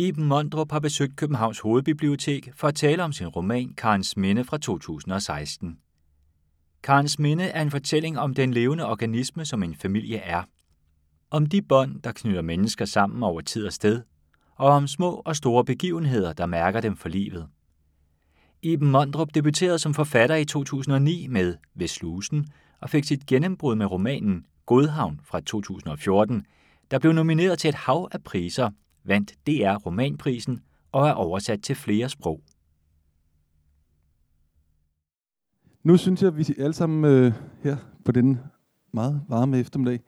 Iben Mondrup har besøgt Københavns Hovedbibliotek for at tale om sin roman Karens Minde fra 2016. Karens Minde er en fortælling om den levende organisme, som en familie er. Om de bånd, der knytter mennesker sammen over tid og sted, og om små og store begivenheder, der mærker dem for livet. Iben Mondrup debuterede som forfatter i 2009 med Ved Slusen og fik sit gennembrud med romanen Godhavn fra 2014, der blev nomineret til et hav af priser, vandt DR Romanprisen og er oversat til flere sprog. Nu synes jeg, at vi alle sammen øh, her på denne meget varme eftermiddag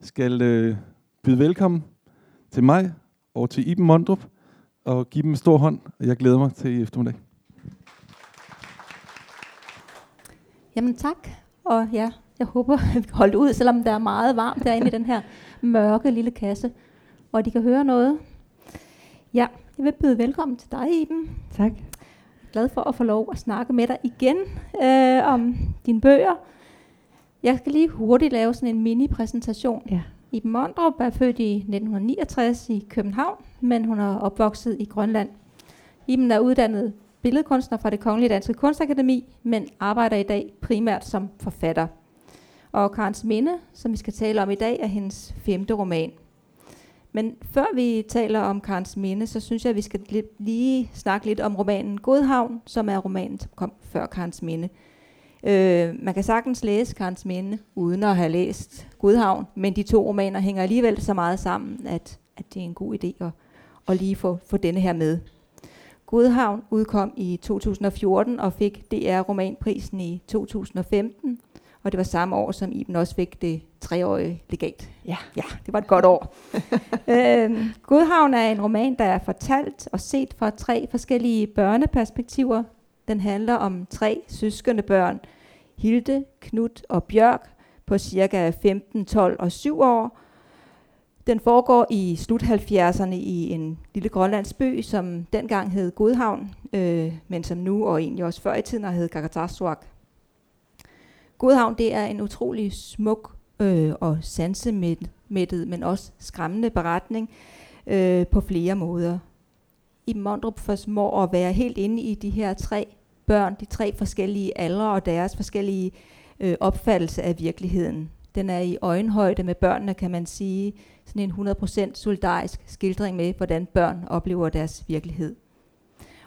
skal øh, byde velkommen til mig og til Iben Mondrup og give dem en stor hånd. Jeg glæder mig til i eftermiddag. Jamen tak, og ja, jeg håber, at vi kan holde ud, selvom der er meget varmt derinde i den her mørke lille kasse, og de kan høre noget. Ja, jeg vil byde velkommen til dig, Iben. Tak. Glad for at få lov at snakke med dig igen øh, om dine bøger. Jeg skal lige hurtigt lave sådan en mini-præsentation. Ja. Iben Mondrup er født i 1969 i København, men hun er opvokset i Grønland. Iben er uddannet billedkunstner fra det Kongelige Danske Kunstakademi, men arbejder i dag primært som forfatter. Og Karens Minde, som vi skal tale om i dag, er hendes femte roman. Men før vi taler om Karens Minde, så synes jeg, at vi skal lige snakke lidt om romanen Godhavn, som er romanen, som kom før Karens Minde. Øh, man kan sagtens læse Karens Minde, uden at have læst Godhavn, men de to romaner hænger alligevel så meget sammen, at, at det er en god idé at, at lige få, få denne her med. Godhavn udkom i 2014 og fik DR Romanprisen i 2015, og det var samme år, som Iben også fik det treårige legat. Ja. Ja, det var et godt år. øhm, Godhavn er en roman, der er fortalt og set fra tre forskellige børneperspektiver. Den handler om tre søskende børn, Hilde, Knut og Bjørk, på cirka 15, 12 og 7 år. Den foregår i slut 70'erne i en lille grønlandsk by, som dengang hed Godhavn, øh, men som nu og egentlig også før i tiden hed Gagatarsuak. Godhavn det er en utrolig smuk øh, og sansemættet, men også skræmmende beretning øh, på flere måder. I Mondrup formår at være helt inde i de her tre børn, de tre forskellige aldre og deres forskellige øh, opfattelse af virkeligheden. Den er i øjenhøjde med børnene, kan man sige, sådan en 100% solidarisk skildring med, hvordan børn oplever deres virkelighed.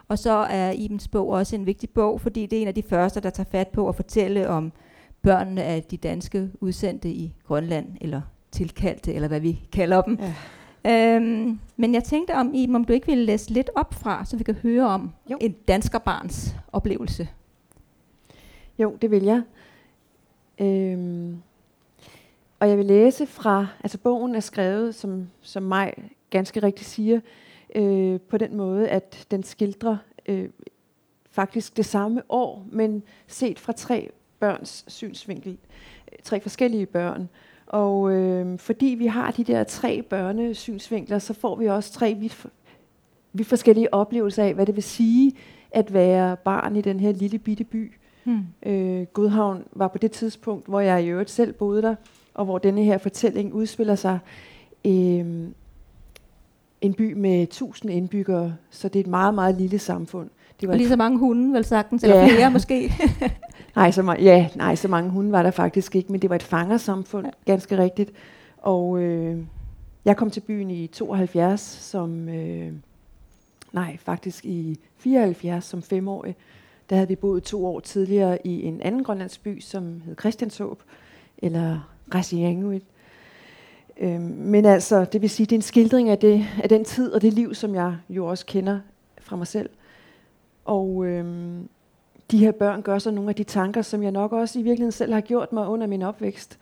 Og så er Ibens bog også en vigtig bog, fordi det er en af de første, der tager fat på at fortælle om børnene af de danske udsendte i Grønland, eller tilkaldte, eller hvad vi kalder dem. Ja. Øhm, men jeg tænkte om, Iben, om du ikke ville læse lidt op fra, så vi kan høre om jo. en danskerbarns oplevelse. Jo, det vil jeg. Øhm, og jeg vil læse fra, altså bogen er skrevet, som, som mig ganske rigtigt siger, øh, på den måde, at den skildrer øh, faktisk det samme år, men set fra tre børns synsvinkel. Tre forskellige børn. Og øh, fordi vi har de der tre børnesynsvinkler, så får vi også tre vidt, vidt forskellige oplevelser af, hvad det vil sige at være barn i den her lille bitte by. Hmm. Øh, Godhavn var på det tidspunkt, hvor jeg i øvrigt selv boede der, og hvor denne her fortælling udspiller sig. Øh, en by med 1000 indbyggere, så det er et meget, meget lille samfund. Det var lige så mange hunde, vel sagtens, eller ja. flere måske. nej, så ma- ja, nej, så mange hunde var der faktisk ikke, men det var et fangersamfund, ja. ganske rigtigt. Og øh, jeg kom til byen i 72 som, øh, nej, faktisk i 74 som femårig. Der havde vi boet to år tidligere i en anden grønlandsk by, som hed Christianshåb, eller Rasianguit. Øh, men altså, det vil sige, det er en skildring af, det, af den tid og det liv, som jeg jo også kender fra mig selv. Og øhm, de her børn gør så nogle af de tanker, som jeg nok også i virkeligheden selv har gjort mig under min opvækst.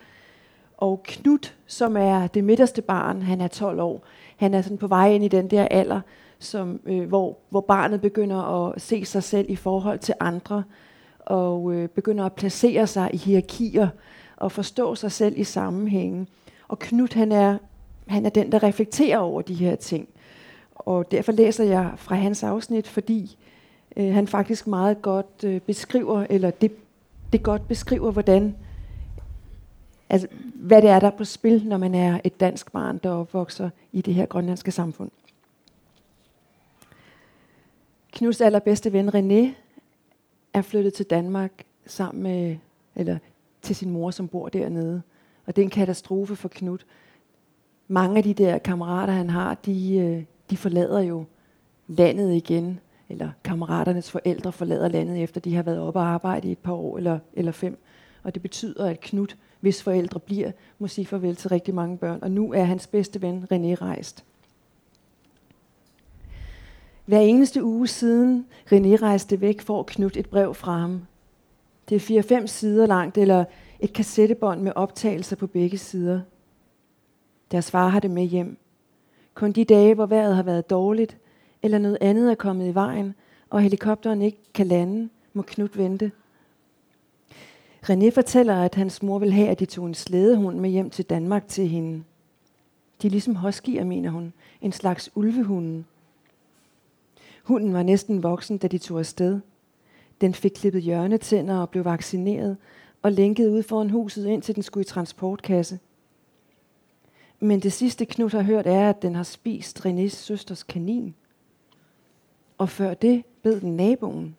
Og Knut, som er det midterste barn, han er 12 år, han er sådan på vej ind i den der alder, som, øh, hvor, hvor barnet begynder at se sig selv i forhold til andre, og øh, begynder at placere sig i hierarkier, og forstå sig selv i sammenhængen. Og Knut, han er, han er den, der reflekterer over de her ting. Og derfor læser jeg fra hans afsnit, fordi øh, han faktisk meget godt øh, beskriver, eller det, det godt beskriver, hvordan, altså, hvad det er, der er på spil, når man er et dansk barn, der opvokser i det her grønlandske samfund. Knuds allerbedste ven René er flyttet til Danmark sammen med, eller til sin mor, som bor dernede. Og det er en katastrofe for Knud. Mange af de der kammerater, han har, de, øh, de forlader jo landet igen, eller kammeraternes forældre forlader landet, efter de har været oppe og arbejde i et par år eller, eller fem. Og det betyder, at Knud, hvis forældre bliver, må sige farvel til rigtig mange børn. Og nu er hans bedste ven René rejst. Hver eneste uge siden René rejste væk, får Knud et brev fra ham. Det er 4-5 sider langt, eller et kassettebånd med optagelser på begge sider. Deres far har det med hjem. Kun de dage, hvor vejret har været dårligt, eller noget andet er kommet i vejen, og helikopteren ikke kan lande, må Knud vente. René fortæller, at hans mor vil have, at de tog en slædehund med hjem til Danmark til hende. De er ligesom huskyer, mener hun. En slags ulvehunden. Hunden var næsten voksen, da de tog afsted. Den fik klippet hjørnetænder og blev vaccineret, og lænket ud foran huset, indtil den skulle i transportkasse. Men det sidste Knud har hørt er, at den har spist Renés søsters kanin. Og før det bed den naboen.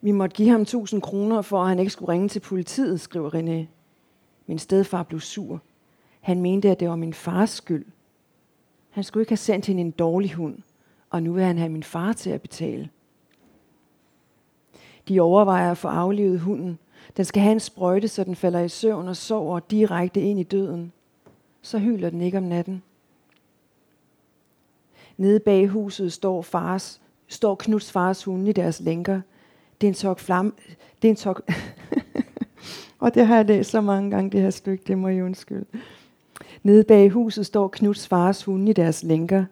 Vi måtte give ham 1000 kroner, for at han ikke skulle ringe til politiet, skriver René. Min stedfar blev sur. Han mente, at det var min fars skyld. Han skulle ikke have sendt hende en dårlig hund, og nu vil han have min far til at betale. De overvejer at få aflivet hunden. Den skal have en sprøjte, så den falder i søvn og sover direkte ind i døden. Så hyler den ikke om natten. Nede bag huset står, fars, står Knuds fars hunde i deres lænker. Det er en tok flam... Det er en tok... og det har jeg læst så mange gange, det her stykke, det må jeg undskylde. Nede bag huset står Knuds fars hunde i deres lænker.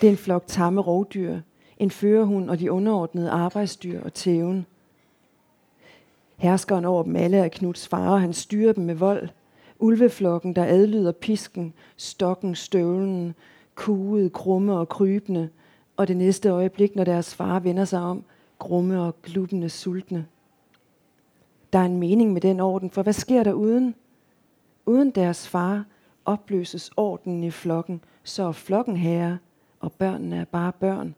Det er en flok tamme rovdyr, en førerhund og de underordnede arbejdsdyr og tæven. Herskeren over dem alle er Knuds far, og han styrer dem med vold. Ulveflokken, der adlyder pisken, stokken, støvlen, kuget, krumme og krybende, og det næste øjeblik, når deres far vender sig om, grumme og glubende sultne. Der er en mening med den orden, for hvad sker der uden? Uden deres far opløses ordenen i flokken, så er flokken herre, og børnene er bare børn.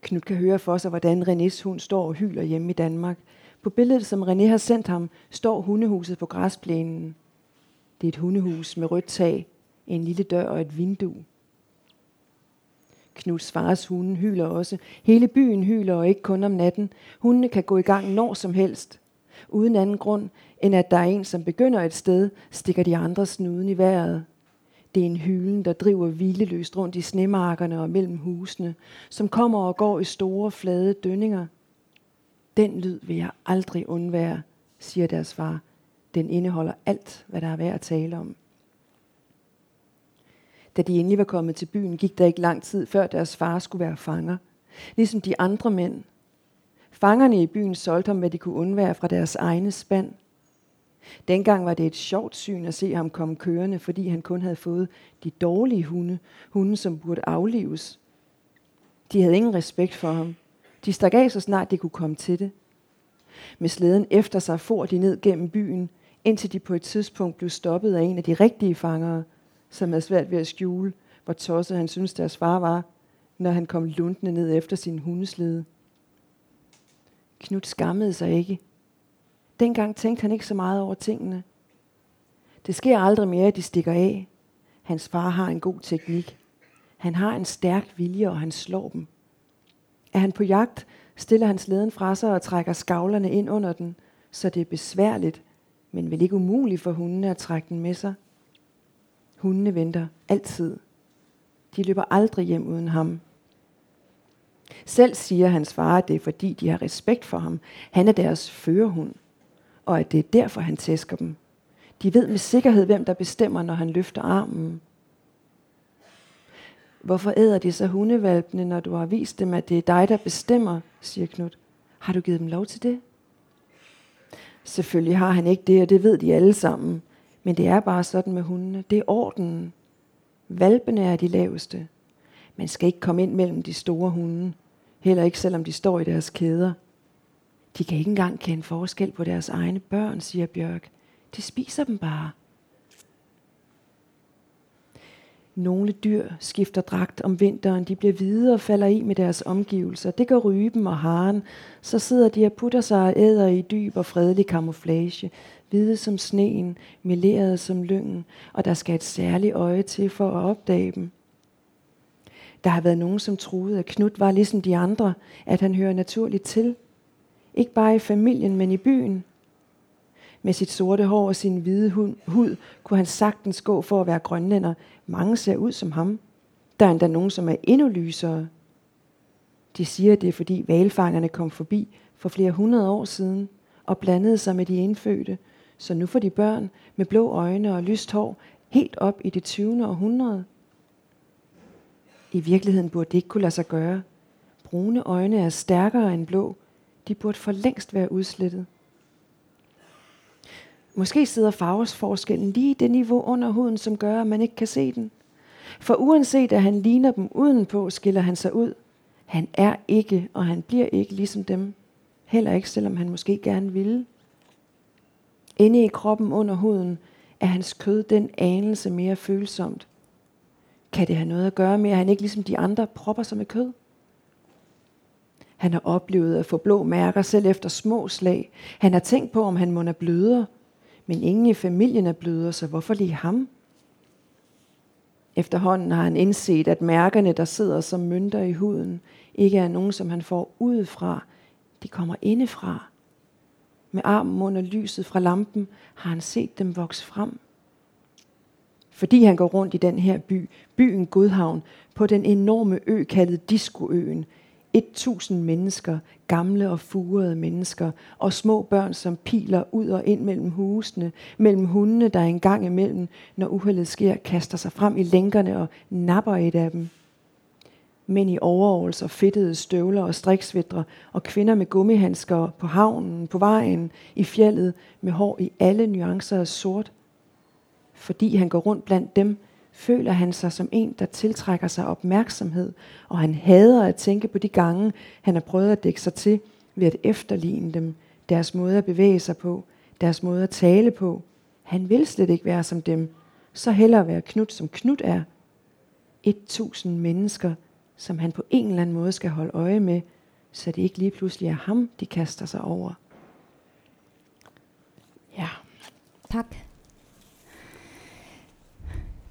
Knud kan høre for sig, hvordan Renés hund står og hyler hjemme i Danmark. På billedet, som René har sendt ham, står hundehuset på græsplænen. Det er et hundehus med rødt tag, en lille dør og et vindue. Knuds fars hunde hyler også. Hele byen hyler, og ikke kun om natten. Hundene kan gå i gang når som helst. Uden anden grund, end at der er en, som begynder et sted, stikker de andre snuden i vejret. Det er en hylen, der driver hvileløst rundt i snemarkerne og mellem husene, som kommer og går i store, flade dønninger. Den lyd vil jeg aldrig undvære, siger deres far. Den indeholder alt, hvad der er værd at tale om. Da de endelig var kommet til byen, gik der ikke lang tid, før deres far skulle være fanger. Ligesom de andre mænd. Fangerne i byen solgte ham, hvad de kunne undvære fra deres egne spand. Dengang var det et sjovt syn at se ham komme kørende, fordi han kun havde fået de dårlige hunde, hunde som burde aflives. De havde ingen respekt for ham. De stak af, så snart de kunne komme til det. Med slæden efter sig for de ned gennem byen, indtil de på et tidspunkt blev stoppet af en af de rigtige fangere, som havde svært ved at skjule, hvor tosset han syntes deres far var, når han kom lundende ned efter sin hundeslede. Knud skammede sig ikke. Dengang tænkte han ikke så meget over tingene. Det sker aldrig mere, at de stikker af. Hans far har en god teknik. Han har en stærk vilje, og han slår dem. Er han på jagt, stiller han slæden fra sig og trækker skavlerne ind under den, så det er besværligt, men vel ikke umuligt for hundene at trække den med sig. Hundene venter altid. De løber aldrig hjem uden ham. Selv siger hans far, at det er fordi, de har respekt for ham. Han er deres førerhund, og at det er derfor, han tæsker dem. De ved med sikkerhed, hvem der bestemmer, når han løfter armen. Hvorfor æder de så hundevalpene, når du har vist dem, at det er dig, der bestemmer, siger Knud. Har du givet dem lov til det? Selvfølgelig har han ikke det, og det ved de alle sammen. Men det er bare sådan med hundene. Det er ordenen. Valpene er de laveste. Man skal ikke komme ind mellem de store hunde. Heller ikke selvom de står i deres kæder. De kan ikke engang kende forskel på deres egne børn, siger Bjørk. De spiser dem bare. Nogle dyr skifter dragt om vinteren. De bliver hvide og falder i med deres omgivelser. Det gør ryben og haren. Så sidder de og putter sig og æder i dyb og fredelig kamuflage. Hvide som sneen, melerede som lyngen. Og der skal et særligt øje til for at opdage dem. Der har været nogen, som troede, at Knud var ligesom de andre, at han hører naturligt til. Ikke bare i familien, men i byen. Med sit sorte hår og sin hvide hud kunne han sagtens gå for at være grønlænder. Mange ser ud som ham. Der er endda nogen, som er endnu lysere. De siger, at det er fordi valfangerne kom forbi for flere hundrede år siden og blandede sig med de indfødte. Så nu får de børn med blå øjne og lyst hår helt op i det 20. århundrede. I virkeligheden burde det ikke kunne lade sig gøre. Brune øjne er stærkere end blå. De burde for længst være udslettet. Måske sidder farvesforskellen lige i det niveau under huden, som gør, at man ikke kan se den. For uanset at han ligner dem udenpå, skiller han sig ud. Han er ikke, og han bliver ikke ligesom dem. Heller ikke, selvom han måske gerne ville. Inde i kroppen under huden er hans kød den anelse mere følsomt. Kan det have noget at gøre med, at han ikke ligesom de andre propper sig med kød? Han har oplevet at få blå mærker selv efter små slag. Han har tænkt på, om han må bløder. Men ingen i familien er bløder, så hvorfor lige ham? Efterhånden har han indset, at mærkerne, der sidder som mønter i huden, ikke er nogen, som han får udefra. De kommer indefra. Med armen under lyset fra lampen har han set dem vokse frem. Fordi han går rundt i den her by, byen Godhavn, på den enorme ø kaldet Diskoøen, 1000 mennesker, gamle og furede mennesker, og små børn, som piler ud og ind mellem husene, mellem hundene, der engang imellem, når uheldet sker, kaster sig frem i lænkerne og napper et af dem. Mænd i overalls og fedtede støvler og striksvitre, og kvinder med gummihandsker på havnen, på vejen, i fjellet, med hår i alle nuancer af sort. Fordi han går rundt blandt dem, føler han sig som en, der tiltrækker sig opmærksomhed, og han hader at tænke på de gange, han har prøvet at dække sig til ved at efterligne dem, deres måde at bevæge sig på, deres måde at tale på. Han vil slet ikke være som dem, så hellere være Knud som Knud er. Et tusind mennesker, som han på en eller anden måde skal holde øje med, så det ikke lige pludselig er ham, de kaster sig over. Ja. Tak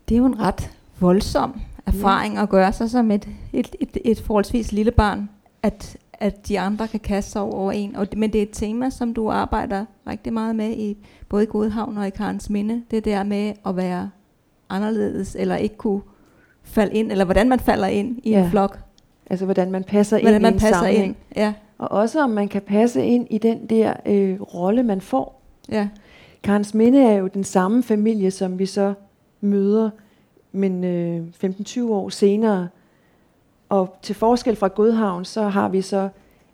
det er jo en ret voldsom erfaring ja. at gøre sig som et, et, et, et forholdsvis lille barn, at, at de andre kan kaste sig over en. Og, men det er et tema, som du arbejder rigtig meget med, i både i Godhavn og i Karens Minde. Det der med at være anderledes, eller ikke kunne falde ind, eller hvordan man falder ind i ja. en flok. Altså hvordan man passer hvordan ind man i en passer sammenhæng. ind. Ja. Og også om man kan passe ind i den der øh, rolle, man får. Ja. Karens Minde er jo den samme familie, som vi så møder, men øh, 15-20 år senere. Og til forskel fra Godhavn, så har vi så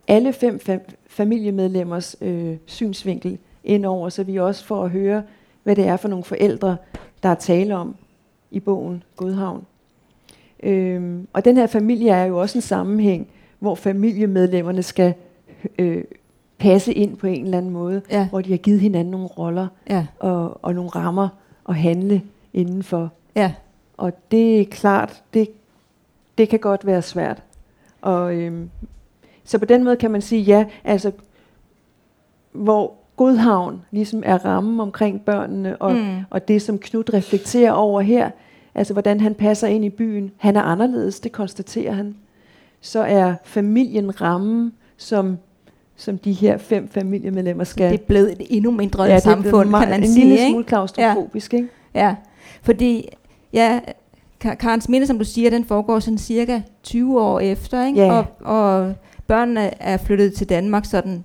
alle fem fam- familiemedlemmers øh, synsvinkel indover, så vi også får at høre, hvad det er for nogle forældre, der er tale om i bogen Godhavn. Øhm, og den her familie er jo også en sammenhæng, hvor familiemedlemmerne skal øh, passe ind på en eller anden måde, ja. hvor de har givet hinanden nogle roller ja. og, og nogle rammer at handle indenfor. Ja. Og det er klart, det, det kan godt være svært. Og, øhm, så på den måde kan man sige, ja, altså, hvor Godhavn ligesom er rammen omkring børnene, og, mm. og det som Knud reflekterer over her, altså hvordan han passer ind i byen, han er anderledes, det konstaterer han. Så er familien rammen, som som de her fem familiemedlemmer skal... Det er blevet et endnu mindre ja, samfund, kan man en sige. En lille smule klaustrofobisk, ja. ikke? Ja, fordi ja, Karens Minde, som du siger, den foregår sådan cirka 20 år efter, ikke? Ja. Og, og børnene er flyttet til Danmark sådan,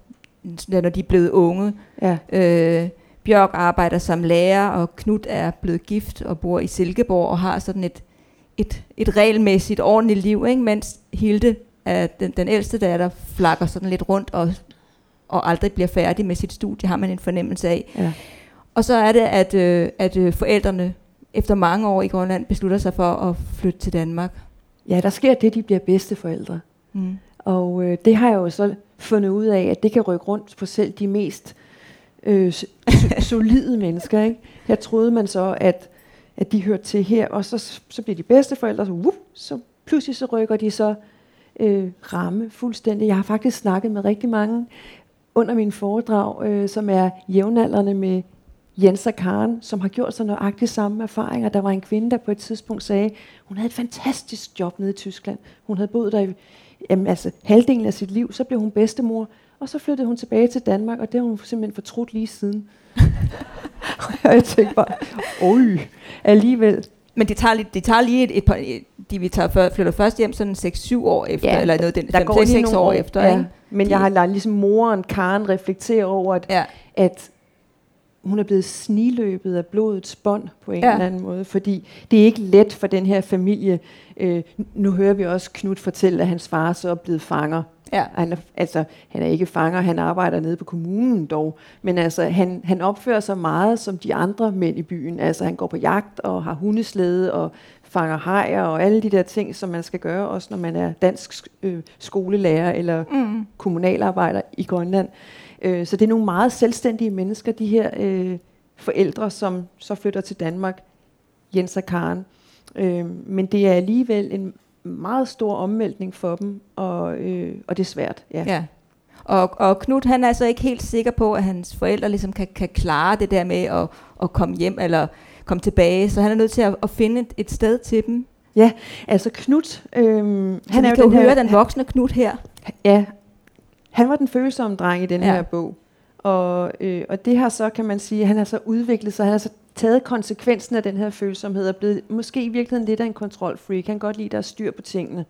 når de er blevet unge. Ja. Øh, Bjørk arbejder som lærer, og Knud er blevet gift og bor i Silkeborg og har sådan et, et, et regelmæssigt ordentligt liv, ikke? mens Hilde, er den, den ældste datter, flakker sådan lidt rundt og, og aldrig bliver færdig med sit studie, har man en fornemmelse af. Ja. Og så er det, at, øh, at øh, forældrene efter mange år i Grønland beslutter sig for at flytte til Danmark. Ja, der sker det, de bliver bedste forældre. Mm. Og øh, det har jeg jo så fundet ud af, at det kan rykke rundt på selv de mest øh, øh, solide mennesker. Ikke? Jeg troede man så, at, at de hørte til her, og så, så bliver de bedsteforældre, så, whoop, så pludselig så rykker de så øh, ramme fuldstændig. Jeg har faktisk snakket med rigtig mange under min foredrag, øh, som er jævnaldrende med Jens og Karen, som har gjort sig nøjagtigt samme erfaringer. Der var en kvinde, der på et tidspunkt sagde, hun havde et fantastisk job nede i Tyskland. Hun havde boet der i jamen, altså, halvdelen af sit liv. Så blev hun bedstemor, og så flyttede hun tilbage til Danmark, og det har hun simpelthen fortrudt lige siden. og jeg tænkte bare, oj, alligevel. Men det tager, det tager lige et, et par, de vi tager for, flytter først hjem sådan 6-7 år efter, Ja, eller noget, den, der går 5-6 lige nogle år år, efter. ja. Ikke? Men De- jeg har ladet ligesom moren Karen reflektere over, at, Ja. at hun er blevet sniløbet af blodets bånd på en Ja. ja. eller anden måde, fordi det er ikke let for den her familie. Øh, nu hører vi også Knud fortælle, at hans far så er blevet fanger. Ja. Han er, altså, han er ikke fanger, han arbejder nede på kommunen dog, men altså, han, han opfører sig meget som de andre mænd i byen. Altså, han går på jagt og har hundeslæde og fanger hajer og alle de der ting, som man skal gøre, også når man er dansk øh, skolelærer eller Mm. kommunalarbejder i Grønland. Øh, så det er nogle meget selvstændige mennesker, de her øh, forældre, som så flytter til Danmark, Jens og Karen. Øh, men det er alligevel en meget stor omvæltning for dem, og, øh, og det er svært. Ja. Ja. Og, og Knud, han er altså ikke helt sikker på, at hans forældre ligesom kan, kan klare det der med at, at komme hjem eller komme tilbage, så han er nødt til at, at finde et, et sted til dem. Altså Knut, øh, Han han så er vi jo kan den høre her, den voksne Knud her. Ja, han var den følsomme dreng i den Ja. ja. her bog. Og, øh, og det har så, kan man sige, han har så udviklet sig, han har så taget konsekvensen af den her følsomhed, og blevet måske i virkeligheden lidt af en kontrolfreak. Han kan godt lide, at der er styr på tingene.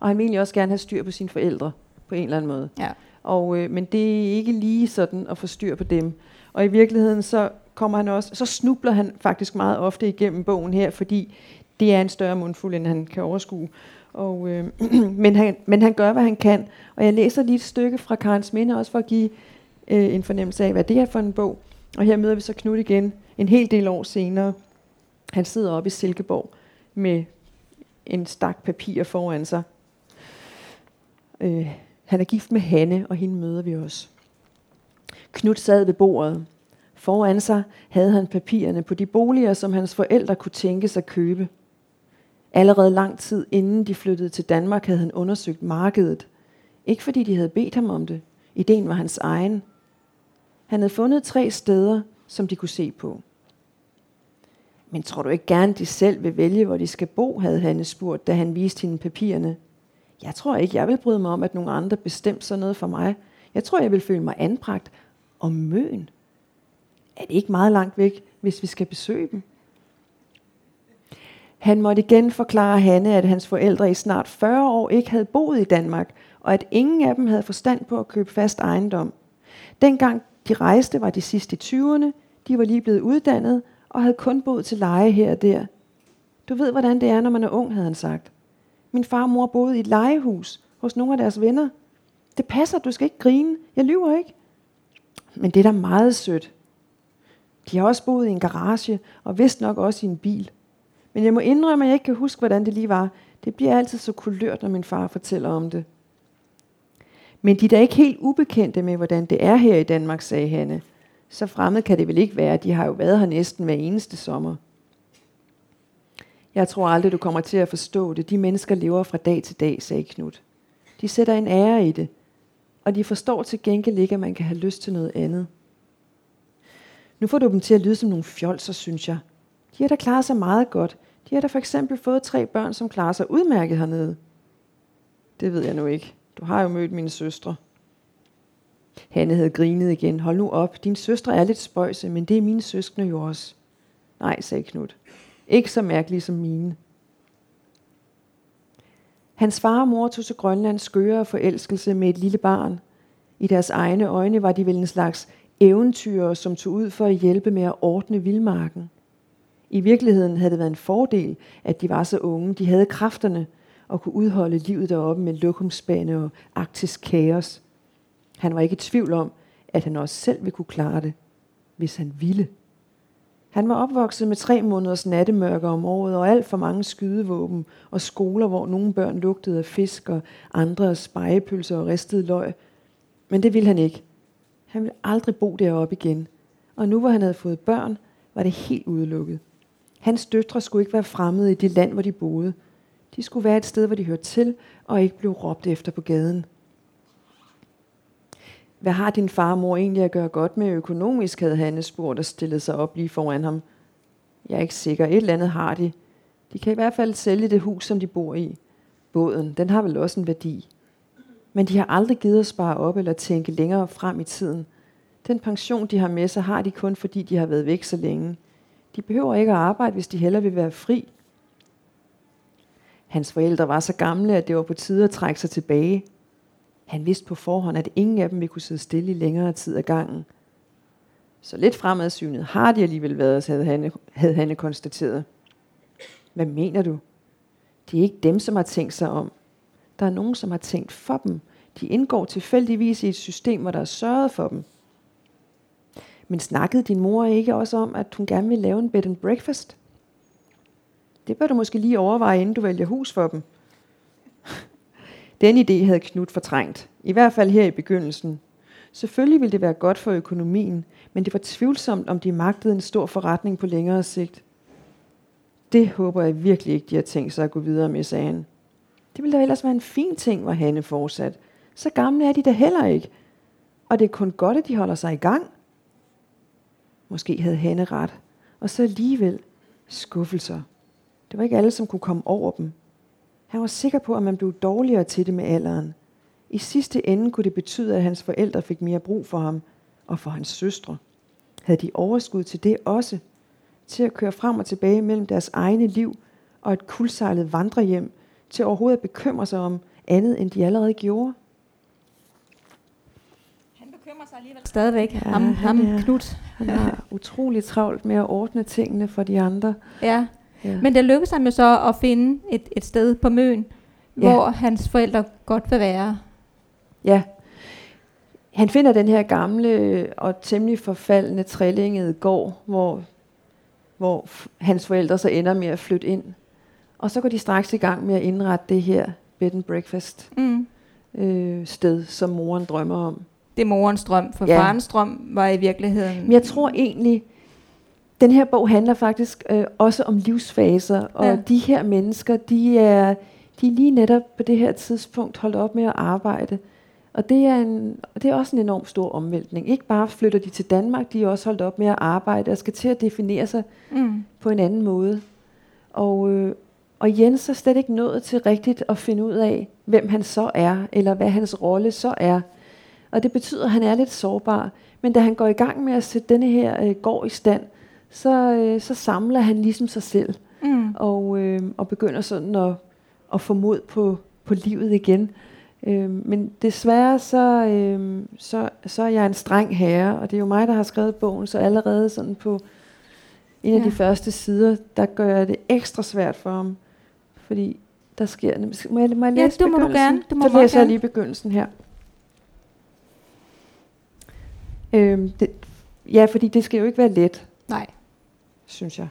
Og han vil egentlig også gerne have styr på sine forældre, på en eller anden måde. Ja. Og, øh, men det er ikke lige sådan at få styr på dem. Og i virkeligheden så kommer han også, så snubler han faktisk meget ofte igennem bogen her, fordi det er en større mundfuld, end han kan overskue. Og, øh, men, han, men han gør, hvad han kan. Og jeg læser lige et stykke fra Karens Minde, også for at give øh, en fornemmelse af, hvad det er for en bog. Og her møder vi så Knud igen, en hel del år senere. Han sidder oppe i Silkeborg med en stak papir foran sig. Øh, han er gift med Hanne, og hende møder vi også. Knud sad ved bordet. Foran sig havde han papirerne på de boliger, som hans forældre kunne tænke sig købe. Allerede lang tid inden de flyttede til Danmark, havde han undersøgt markedet. Ikke fordi de havde bedt ham om det. Ideen var hans egen. Han havde fundet tre steder, som de kunne se på. Men tror du ikke gerne, de selv vil vælge, hvor de skal bo, havde Hanne spurgt, da han viste hende papirerne. Jeg tror ikke, jeg vil bryde mig om, at nogle andre bestemte sådan noget for mig. Jeg tror, jeg vil føle mig anbragt. Og Møn? Er det ikke meget langt væk, hvis vi skal besøge dem? Han måtte igen forklare Hanne, at hans forældre i snart 40 år ikke havde boet i Danmark, og at ingen af dem havde forstand på at købe fast ejendom. Dengang de rejste, var de sidste i 20'erne, de var lige blevet uddannet og havde kun boet til leje her og der. Du ved, hvordan det er, når man er ung, havde han sagt. Min far og mor boede i et legehus hos nogle af deres venner. Det passer, du skal ikke grine. Jeg lyver ikke. Men det er da meget sødt. De har også boet i en garage, og vist nok også i en bil. Men jeg må indrømme, at jeg ikke kan huske, hvordan det lige var. Det bliver altid så kulørt, når min far fortæller om det. Men de er da ikke helt ubekendte med, hvordan det er her i Danmark, sagde Hanne. Så fremmed kan det vel ikke være. De har jo været her næsten hver eneste sommer. Jeg tror aldrig, du kommer til at forstå det. De mennesker lever fra dag til dag, sagde Knud. De sætter en ære i det. Og de forstår til gengæld ikke, at man kan have lyst til noget andet. Nu får du dem til at lyde som nogle fjolser, synes jeg. De har da klaret sig meget godt. De har da for eksempel fået tre børn, som klarer sig udmærket hernede. Det ved jeg nu ikke. Du har jo mødt mine søstre. Hanne havde grinet igen. Hold nu op. Din søstre er lidt spøjse, men det er mine søskende jo også. Nej, sagde Knud. Ikke så mærkelige som mine. Hans far og mor tog til Grønlands skøre forelskelse med et lille barn. I deres egne øjne var de vel en slags eventyrer, som tog ud for at hjælpe med at ordne vildmarken. I virkeligheden havde det været en fordel, at de var så unge. De havde kræfterne og kunne udholde livet deroppe med lokumsbane og arktisk kaos. Han var ikke i tvivl om, at han også selv ville kunne klare det, hvis han ville. Han var opvokset med tre måneders nattemørker om året og alt for mange skydevåben og skoler, hvor nogle børn lugtede af fisk og andre af spejepølser og ristet løg. Men det ville han ikke. Han ville aldrig bo deroppe igen. Og nu hvor han havde fået børn, var det helt udelukket. Hans døtre skulle ikke være fremmede i det land, hvor de boede. De skulle være et sted, hvor de hørte til, og ikke blev råbt efter på gaden. Hvad har din far og mor egentlig at gøre godt med økonomisk, havde Hanne spurgt og stillet sig op lige foran ham. Jeg er ikke sikker. Et eller andet har de. De kan i hvert fald sælge det hus, som de bor i. Båden, den har vel også en værdi. Men de har aldrig givet at spare op eller tænke længere frem i tiden. Den pension, de har med sig, har de kun fordi de har været væk så længe. De behøver ikke at arbejde, hvis de heller vil være fri. Hans forældre var så gamle, at det var på tide at trække sig tilbage. Han vidste på forhånd, at ingen af dem ville kunne sidde stille i længere tid ad gangen. Så lidt fremadsynet har de alligevel været, havde Hanne, havde Hanne konstateret. Hvad mener du? Det er ikke dem, som har tænkt sig om. Der er nogen, som har tænkt for dem. De indgår tilfældigvis i et system, hvor der er sørget for dem. Men snakkede din mor ikke også om, at hun gerne ville lave en bed and breakfast? Det bør du måske lige overveje, inden du vælger hus for dem. Den idé havde Knud fortrængt. I hvert fald her i begyndelsen. Selvfølgelig ville det være godt for økonomien, men det var tvivlsomt, om de magtede en stor forretning på længere sigt. Det håber jeg virkelig ikke, de har tænkt sig at gå videre med, sagde han. Det ville da ellers være en fin ting, var Hanne fortsat. Så gamle er de da heller ikke. Og det er kun godt, at de holder sig i gang. Måske havde Hanne ret. Og så alligevel skuffelser. Det var ikke alle, som kunne komme over dem. Han var sikker på, at man blev dårligere til det med alderen. I sidste ende kunne det betyde, at hans forældre fik mere brug for ham og for hans søstre. Havde de overskud til det også? Til at køre frem og tilbage mellem deres egne liv og et kuldsejlet vandrehjem, til overhovedet at bekymre sig om andet, end de allerede gjorde? Han bekymrer sig alligevel stadigvæk, Ja, ja, ham, han ham er- Knut. Han har utrolig travlt med at ordne tingene for de andre. Ja. Ja. Men det lykkedes ham jo så at finde et, et sted på Møn, Ja. hvor hans forældre godt vil være. Ja. Han finder den her gamle og temmelig forfaldende trillingede gård, hvor, hvor hans forældre så ender med at flytte ind. Og så går de straks i gang med at indrette det her bed and breakfast Mm. øh, sted, som moren drømmer om. Det er morens drøm, for ja. farens drøm var i virkeligheden... Men jeg tror egentlig, den her bog handler faktisk øh, også om livsfaser, og Ja. de her mennesker, de er, de er lige netop på det her tidspunkt holdt op med at arbejde. Og det er, en, det er også en enorm stor omvæltning. Ikke bare flytter de til Danmark, de er også holdt op med at arbejde og skal til at definere sig Mm. på en anden måde. Og, øh, og Jens er slet ikke nået til rigtigt at finde ud af, hvem han så er, eller hvad hans rolle så er. Og det betyder, at han er lidt sårbar. Men da han går i gang med at sætte denne her øh, gård i stand, så, øh, så samler han ligesom sig selv, Mm. og, øh, og begynder sådan at, at få mod på, på livet igen. Øh, men desværre så, øh, så, så er jeg en streng herre, og det er jo mig, der har skrevet bogen, så allerede sådan på en af Ja. de første sider, der gør jeg det ekstra svært for ham, fordi der sker... Må jeg, må jeg Ja, læse det må du gerne. Det må så du læser jeg lige begyndelsen her. Øhm, det, ja, fordi det skal jo ikke være let, Nej. Synes jeg.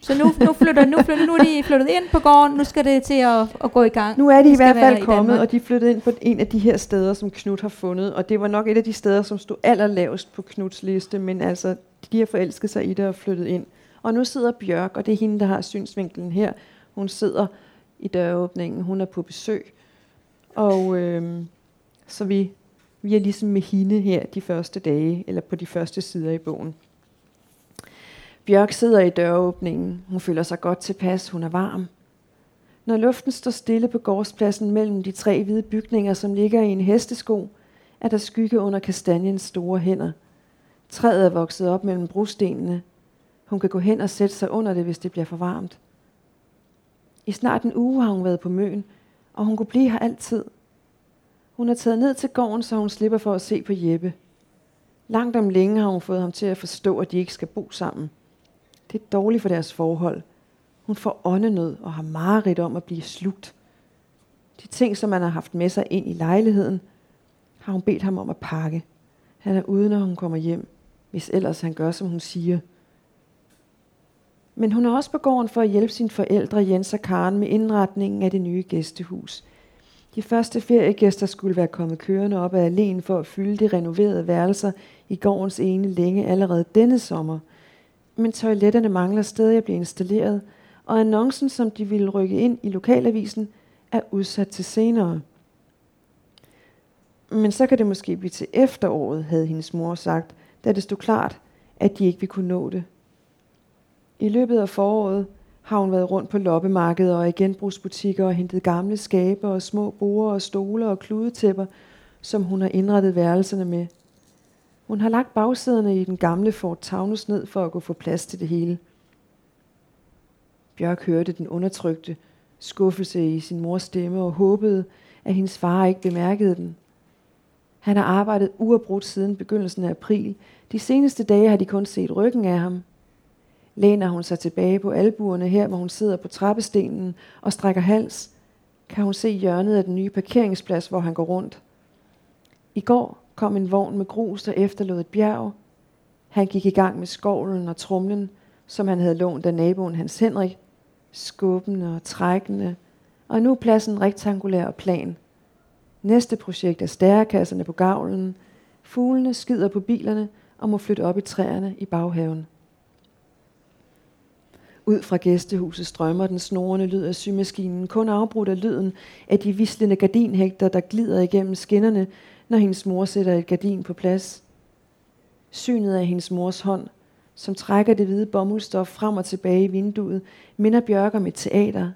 Så nu, nu, flytter, nu, flytter, nu er de flyttet ind på gården, nu skal det til at, at gå i gang. Nu er de i hvert fald kommet, og de flyttet ind på en af de her steder, som Knud har fundet. Og det var nok et af de steder, som stod allerlavest på Knuds liste, men altså, de har forelsket sig i det og flyttet ind. Og nu sidder Bjørk, og det er hende, der har synsvinklen her. Hun sidder i døråbningen, hun er på besøg. Og øhm, så vi, vi er ligesom med hende her de første dage, eller på de første sider i bogen. Bjørk sidder i døråbningen. Hun føler sig godt tilpas. Hun er varm. Når luften står stille på gårdspladsen mellem de tre hvide bygninger, som ligger i en hestesko, er der skygge under kastanjens store hænder. Træet er vokset op mellem brostenene. Hun kan gå hen og sætte sig under det, hvis det bliver for varmt. I snart en uge har hun været på Møn, og hun kunne blive her altid. Hun er taget ned til gården, så hun slipper for at se på Jeppe. Langt om længe har hun fået ham til at forstå, at de ikke skal bo sammen. Det er dårligt for deres forhold. Hun får åndenød og har mareridt om at blive slugt. De ting, som man har haft med sig ind i lejligheden, har hun bedt ham om at pakke. Han er ude, når hun kommer hjem, hvis ellers han gør, som hun siger. Men hun er også på gården for at hjælpe sine forældre, Jens og Karen, med indretningen af det nye gæstehus. De første feriegæster skulle være kommet kørende op ad alene for at fylde de renoverede værelser i gårdens ene længe allerede denne sommer men toiletterne mangler stadig at blive installeret, og annoncen, som de ville rykke ind i lokalavisen, er udsat til senere. Men så kan det måske blive til efteråret, havde hendes mor sagt, da det stod klart, at de ikke ville kunne nå det. I løbet af foråret har hun været rundt på loppemarkeder og i genbrugsbutikker og hentet gamle skabe og små borer og stole og kludetæpper, som hun har indrettet værelserne med. Hun har lagt bagsæderne i den gamle Ford Taunus ned for at kunne få plads til det hele. Bjørk hørte den undertrykte skuffelse i sin mors stemme og håbede, at hendes far ikke bemærkede den. Han har arbejdet uafbrudt siden begyndelsen af april. De seneste dage har de kun set ryggen af ham. Læner hun sig tilbage på albuerne her, hvor hun sidder på trappestenen og strækker hals, kan hun se hjørnet af den nye parkeringsplads, hvor han går rundt. I går kom en vogn med grus, der efterlod et bjerg. Han gik i gang med skovlen og trumlen, som han havde lånt af naboen Hans Henrik, skubbende og trækkende, og nu er pladsen rektangulær og plan. Næste projekt er stærkasserne på gavlen. Fuglene skider på bilerne og må flytte op i træerne i baghaven. Ud fra gæstehuset strømmer den snorende lyd af symaskinen, kun afbrudt af lyden af de vislende gardinhægter, der glider igennem skinnerne, når hendes mor sætter et gardin på plads. Synet af hendes mors hånd, som trækker det hvide bomuldstof frem og tilbage i vinduet, minder Bjørk om et teater.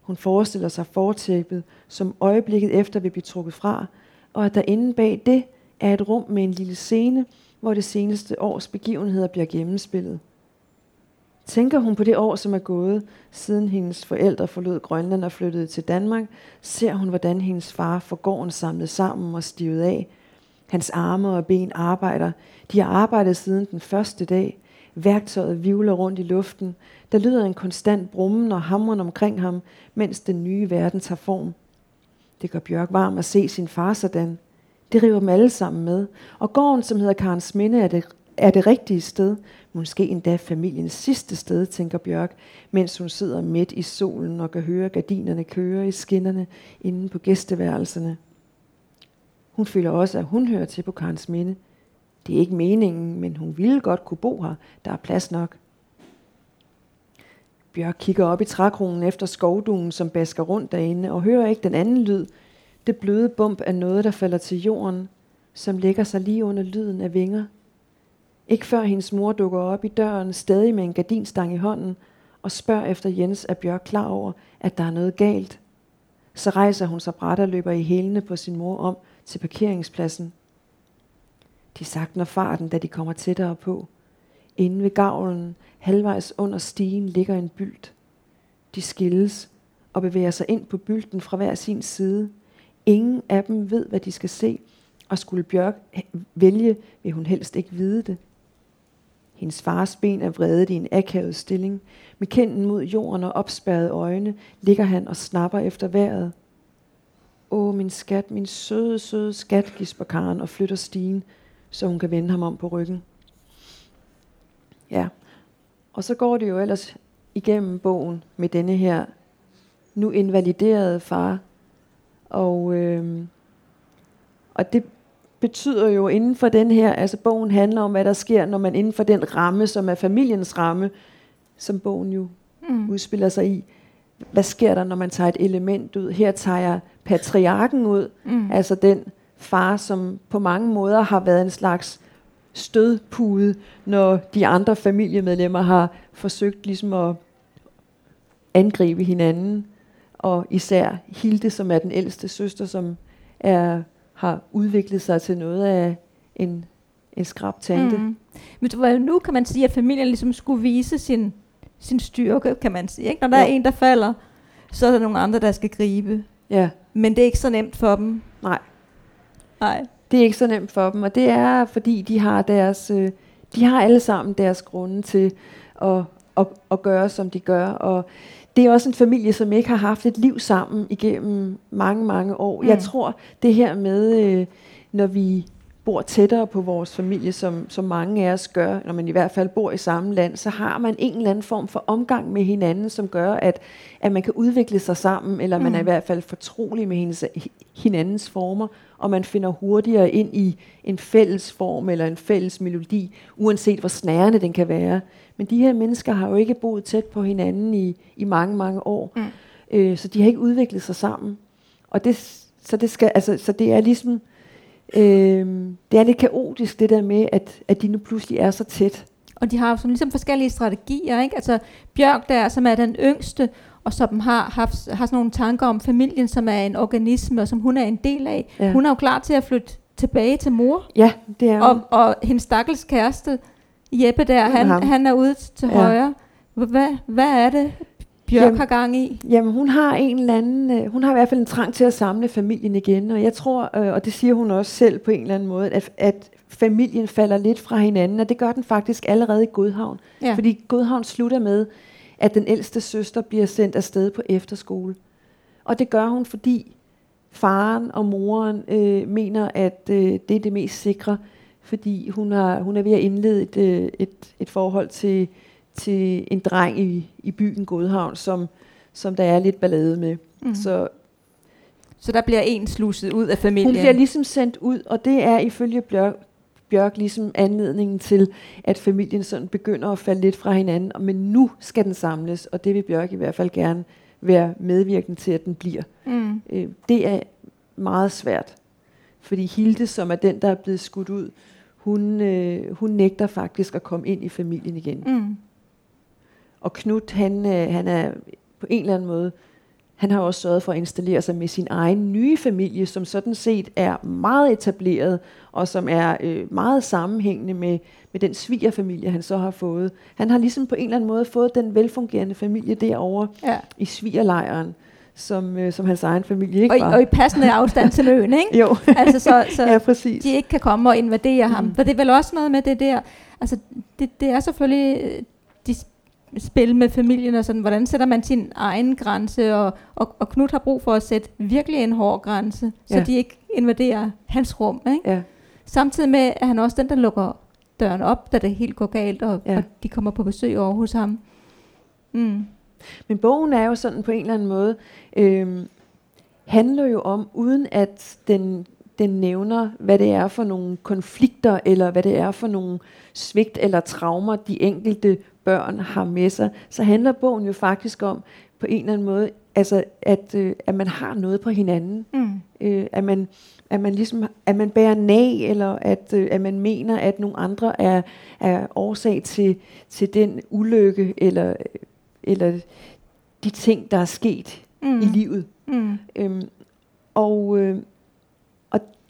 Hun forestiller sig fortæppet, som øjeblikket efter vil blive trukket fra, og at der inde bag det er et rum med en lille scene, hvor det seneste års begivenheder bliver gennemspillet. Tænker hun på det år, som er gået, siden hendes forældre forlod Grønland og flyttede til Danmark, ser hun, hvordan hendes far får gården samlet sammen og stivet af. Hans arme og ben arbejder. De har arbejdet siden den første dag. Værktøjet vivler rundt i luften. Der lyder en konstant brummen og hamren omkring ham, mens den nye verden tager form. Det gør Bjørk varm at se sin far sådan. Det river dem alle sammen med. Og gården, som hedder Karens Minde, er det, er det rigtige sted. Måske endda familiens sidste sted, tænker Bjørk, mens hun sidder midt i solen og kan høre gardinerne køre i skinnerne inde på gæsteværelserne. Hun føler også, at hun hører til på Karens Minde. Det er ikke meningen, men hun ville godt kunne bo her. Der er plads nok. Bjørk kigger op i trækronen efter skovduen, som basker rundt derinde, og hører ikke den anden lyd. Det bløde bump er noget, der falder til jorden, som lægger sig lige under lyden af vinger. Ikke før hendes mor dukker op i døren, stadig med en gardinstang i hånden, og spørger efter Jens, er Bjørk klar over, at der er noget galt. Så rejser hun sig bræt og løber i hælene på sin mor om til parkeringspladsen. De sagtner farten, da de kommer tættere på. Inde ved gavlen, halvvejs under stigen, ligger en bylt. De skilles og bevæger sig ind på bylten fra hver sin side. Ingen af dem ved, hvad de skal se, og skulle Bjørk vælge, vil hun helst ikke vide det. Hendes fars ben er vredet i en akavet stilling. Med kinden mod jorden og opspærrede øjne ligger han og snapper efter vejret. Åh, min skat, min søde, søde skat, gisper Karen og flytter stigen, så hun kan vende ham om på ryggen. Ja, og så går det jo ellers igennem bogen med denne her nu invaliderede far. Og, øh, og det betyder jo inden for den her, altså bogen handler om, hvad der sker, når man inden for den ramme, som er familiens ramme, som bogen jo mm. udspiller sig i, hvad sker der, når man tager et element ud? Her tager jeg patriarken ud, mm. altså den far, som på mange måder har været en slags stødpude, når de andre familiemedlemmer har forsøgt ligesom at angribe hinanden. Og især Hilde, som er den ældste søster, som er, har udviklet sig til noget af en, en skrab tante. Mm. Men nu kan man sige, at familien ligesom skulle vise sin, sin styrke, kan man sige. Ikke? Når der ja. er en, der falder, så er der nogle andre, der skal gribe. Ja. Men det er ikke så nemt for dem. Nej. Nej. Det er ikke så nemt for dem, og det er fordi, de har deres, øh, de har alle sammen deres grunde til at, at, at gøre, som de gør. Og det er også en familie, som ikke har haft et liv sammen igennem mange, mange år. Mm. Jeg tror, det her med, øh, når vi bor tættere på vores familie, som, som mange af os gør, når man i hvert fald bor i samme land, så har man en eller anden form for omgang med hinanden, som gør, at, at man kan udvikle sig sammen, eller mm. man er i hvert fald fortrolig med hendes, hinandens former, og man finder hurtigere ind i en fælles form eller en fælles melodi, uanset hvor snærende den kan være. Men de her mennesker har jo ikke boet tæt på hinanden i, i mange, mange år, mm. øh, så de har ikke udviklet sig sammen. Og det, så, det skal, altså, så det er ligesom Øh, det er lidt kaotisk, det der med, at, at de nu pludselig er så tæt. Og de har jo sådan ligesom forskellige strategier, ikke? Altså Bjørk der, som er den yngste, og som har haft har sådan nogle tanker om familien, som er en organisme, og som hun er en del af. Ja. Hun er jo klar til at flytte tilbage til mor. Ja, det er hun. Og, og hendes stakkels kæreste, Jeppe der, han, han er ude til ja. højre. Hvad, hvad er det, Bjørk jamen, har gang i? Jamen, hun har en eller anden, øh, hun har i hvert fald en trang til at samle familien igen, og jeg tror, øh, og det siger hun også selv på en eller anden måde, at, at familien falder lidt fra hinanden, og det gør den faktisk allerede i Godhavn. Ja. Fordi Godhavn slutter med, at den ældste søster bliver sendt afsted på efterskole. Og det gør hun, fordi faren og moren øh, mener, at øh, det er det mest sikre, fordi hun, har, hun er ved at indlede et, øh, et, et forhold til til en dreng i, i byen Godhavn, som, som der er lidt ballade med. Mm. Så, så der bliver en sluset ud af familien? Hun bliver ligesom sendt ud, og det er ifølge Bjørk, Bjørk ligesom anledningen til, at familien sådan begynder at falde lidt fra hinanden, men nu skal den samles, og det vil Bjørk i hvert fald gerne være medvirkende til, at den bliver. Mm. Øh, det er meget svært, fordi Hilde, som er den, der er blevet skudt ud, hun, øh, hun nægter faktisk at komme ind i familien igen. Mm. Og Knut, han, øh, han er på en eller anden måde, han har også sørget for at installere sig med sin egen nye familie, som sådan set er meget etableret, og som er øh, meget sammenhængende med, med den svigerfamilie, han så har fået. Han har ligesom på en eller anden måde fået den velfungerende familie derovre ja. i svigerlejren som, øh, som hans egen familie ikke og, var. Og i passende afstand til øen, ikke? jo. altså, så, så ja, præcis. de ikke kan komme og invadere mm. ham. For det er vel også noget med det der, altså det, det er selvfølgelig de spil med familien og sådan, hvordan sætter man sin egen grænse, og, og, og Knud har brug for at sætte virkelig en hård grænse, så ja. de ikke invaderer hans rum. Ikke? Ja. Samtidig med, at han også den, der lukker døren op, da det helt går galt, og, ja. og de kommer på besøg over hos ham. Mm. Men bogen er jo sådan på en eller anden måde, øh, handler jo om, uden at den, den nævner, hvad det er for nogle konflikter, eller hvad det er for nogle svigt eller traumer, de enkelte børn har med sig, så handler bogen jo faktisk om, på en eller anden måde, altså at, øh, at man har noget på hinanden. Mm. Øh, at, man, at man ligesom, at man bærer nag, eller at, øh, at man mener, at nogle andre er, er årsag til, til den ulykke, eller, eller de ting, der er sket mm. i livet. Mm. Øhm, og, øh,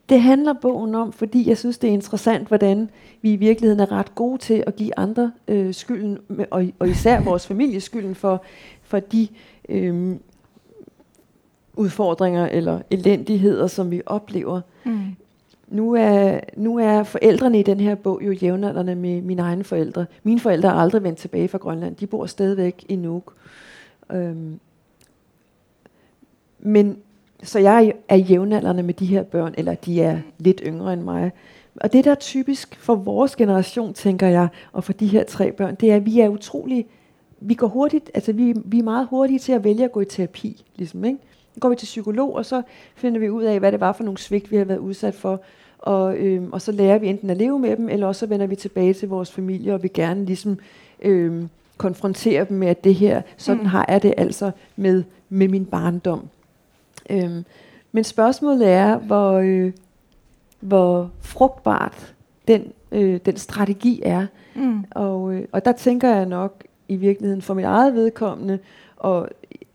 det handler bogen om, fordi jeg synes, det er interessant, hvordan vi i virkeligheden er ret gode til at give andre øh, skylden, og, og især vores familie skylden for, for de øh, udfordringer eller elendigheder, som vi oplever. Mm. Nu er, nu er forældrene i den her bog jo jævnaldrende med mine egne forældre. Mine forældre har aldrig vendt tilbage fra Grønland. De bor stadigvæk i Nuuk. Øhm, men så jeg er jævnaldrende med de her børn, eller de er lidt yngre end mig. Og det, der er typisk for vores generation, tænker jeg, og for de her tre børn, det er, at vi er utrolig, vi går hurtigt, altså vi, vi er meget hurtige til at vælge at gå i terapi, ligesom, ikke? Så går vi til psykolog, og så finder vi ud af, hvad det var for nogle svigt, vi har været udsat for, og, øhm, og så lærer vi enten at leve med dem, eller også så vender vi tilbage til vores familie, og vi gerne ligesom øhm, konfrontere dem med, at det her, sådan mm. har jeg det altså med, med min barndom. Øhm, men spørgsmålet er, hvor, øh, hvor frugtbart den, øh, den strategi er. Mm. Og, øh, og der tænker jeg nok i virkeligheden for mit eget vedkommende, og,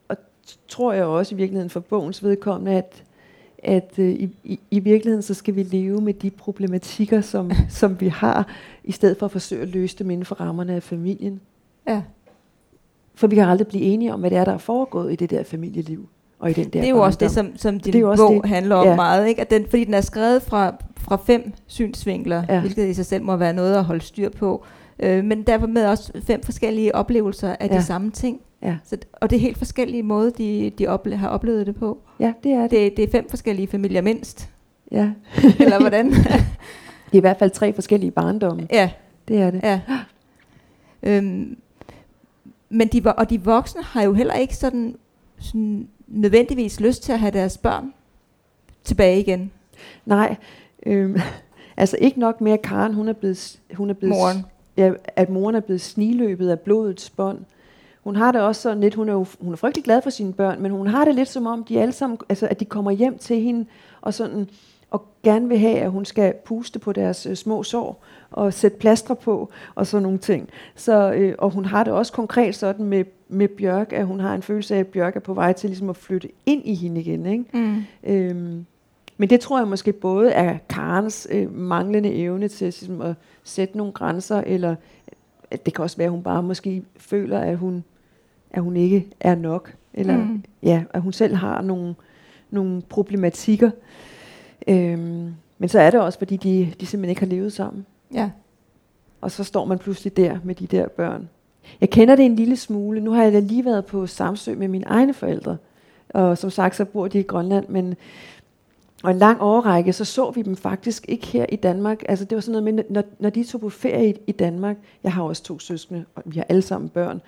og tror jeg også i virkeligheden for bogens vedkommende, at, at øh, i, i, i virkeligheden så skal vi leve med de problematikker, som, som vi har, i stedet for at forsøge at løse dem inden for rammerne af familien. Ja. For vi kan aldrig blive enige om, hvad det er, der er foregået i det der familieliv og i den der Det er jo også det, som, som din det er bog det. handler om ja. meget, ikke? At den, fordi den er skrevet fra, fra fem synsvinkler, ja. hvilket i sig selv må være noget at holde styr på. Øh, men derfor med også fem forskellige oplevelser af ja. de samme ting. Ja. Så, og det er helt forskellige måder, de, de ople- har oplevet det på. Ja, det er det. Det, det er fem forskellige familier mindst. Ja. Eller hvordan? Det er i hvert fald tre forskellige barndomme. Ja, Det er det. ja. Øhm, men de, og de voksne har jo heller ikke sådan, sådan nødvendigvis lyst til at have deres børn tilbage igen. Nej, øhm, altså ikke nok med, at Karen hun er blevet, hun er blevet Moren. Ja, at moren er blevet sniløbet af blodets bånd. Hun har det også sådan lidt, hun er, jo, hun er frygtelig glad for sine børn, men hun har det lidt som om, de alle sammen, altså, at de kommer hjem til hende, og sådan, og gerne vil have, at hun skal puste på deres øh, små sår, og sætte plaster på, og sådan nogle ting. Så, øh, og hun har det også konkret sådan med, med Bjørk, at hun har en følelse af, at Bjørk er på vej til ligesom at flytte ind i hende igen. Ikke? Mm. Øhm, men det tror jeg måske både er Karens øh, manglende evne til ligesom, at sætte nogle grænser, eller at det kan også være, at hun bare måske føler, at hun, at hun ikke er nok. Eller Mm. ja, at hun selv har nogle, nogle problematikker. Øhm, men så er det også, fordi de, de simpelthen ikke har levet sammen. Ja. Og så står man pludselig der med de der børn. Jeg kender det en lille smule. Nu har jeg da lige været på Samsø med mine egne forældre. Og som sagt, så bor de i Grønland, men og en lang årrække, så så vi dem faktisk ikke her i Danmark. Altså det var sådan noget med, når, når de tog på ferie i, i Danmark, jeg har også to søskende, og vi har alle sammen børn.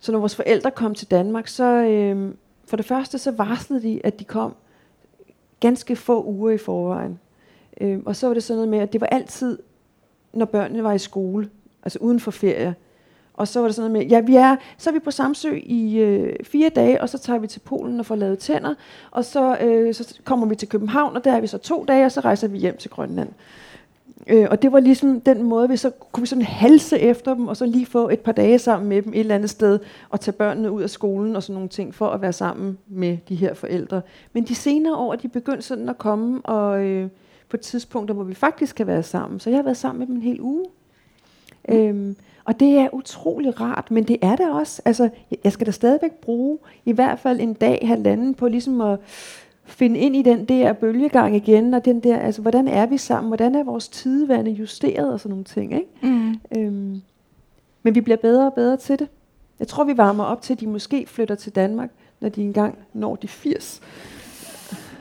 Så når vores forældre kom til Danmark, så øh, for det første, så varslede de, at de kom ganske få uger i forvejen. Øh, og så var det sådan noget med, at det var altid, når børnene var i skole, altså uden for ferie. Og så var det sådan noget med, ja, vi er, så er vi på Samsø i øh, fire dage, og så tager vi til Polen og får lavet tænder, og så, øh, så kommer vi til København, og der er vi så to dage, og så rejser vi hjem til Grønland. Øh, og det var ligesom den måde, vi så kunne vi sådan halse efter dem, og så lige få et par dage sammen med dem et eller andet sted, og tage børnene ud af skolen og sådan nogle ting, for at være sammen med de her forældre. Men de senere år, de begyndte sådan at komme, og øh, på tidspunkter, hvor vi faktisk kan være sammen. Så jeg har været sammen med dem en hel uge. Mm. Øhm, og det er utrolig rart, men det er det også. Altså, jeg- skal da stadigvæk bruge i hvert fald en dag, halvanden, på ligesom at finde ind i den der bølgegang igen, og den der, altså, hvordan er vi sammen, hvordan er vores tidevande justeret og sådan nogle ting, ikke? Mm. Øhm, men vi bliver bedre og bedre til det. Jeg tror, vi varmer op til, at de måske flytter til Danmark, når de engang når de 80.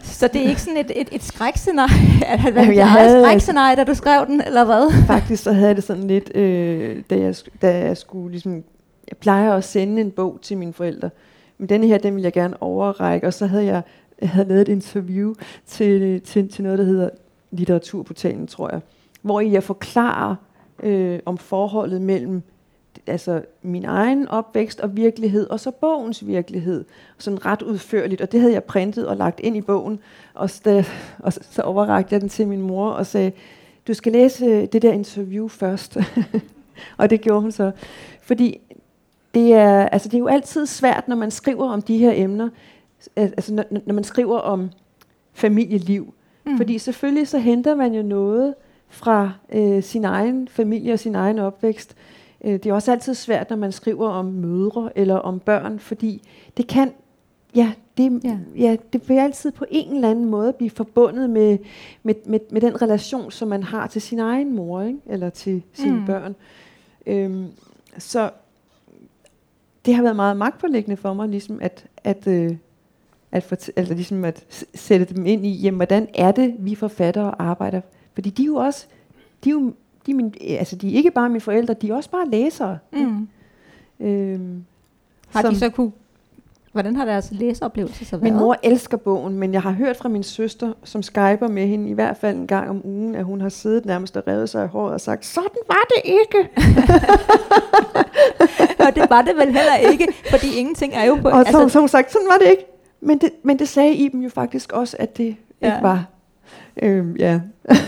Så det er ikke sådan et, et, et skrækscenarie, at han Jamen, jeg havde- skrækscenarie, da du skrev den, eller hvad? Faktisk så havde jeg det sådan lidt, øh, da, jeg, da jeg skulle ligesom, jeg plejer at sende en bog til mine forældre, men denne her, den vil jeg gerne overrække, og så havde jeg, jeg havde lavet et interview til, til, til noget, der hedder Litteraturportalen, tror jeg, hvor jeg forklarer øh, om forholdet mellem altså min egen opvækst og virkelighed, og så bogens virkelighed, sådan ret udførligt, og det havde jeg printet og lagt ind i bogen, og, så, da- og så, overrakte jeg den til min mor og sagde, du skal læse det der interview først. og det gjorde hun så. Fordi det er, altså det er jo altid svært, når man skriver om de her emner, al- altså når, når man skriver om familieliv. Mm. Fordi selvfølgelig så henter man jo noget fra øh, sin egen familie og sin egen opvækst. Øh, det er også altid svært, når man skriver om mødre eller om børn, fordi det kan, ja, det, Ja. ja. Det vil altid på en eller anden måde blive forbundet med, med, med, med den relation, som man har til sin egen mor, ikke? eller til sine Mm. børn. Øhm, så det har været meget magtpålæggende for mig, ligesom at, at, øh, at, fortæ- altså ligesom at sætte dem ind i, jamen, hvordan er det, vi forfattere arbejder? Fordi de er jo også, de er jo, de er, min, altså de er ikke bare mine forældre, de er også bare læsere. Mm. Øhm, Har som- de så kunne... Hvordan har deres læseoplevelse så været? Min mor elsker bogen, men jeg har hørt fra min søster, som skyper med hende i hvert fald en gang om ugen, at hun har siddet nærmest og revet sig i håret og sagt, sådan var det ikke. og det var det vel heller ikke, fordi ingenting er jo på... Og så, altså, så hun sagt, sådan var det ikke. Men det, men det sagde Iben jo faktisk også, at det. Ja. ikke var. Øhm, ja.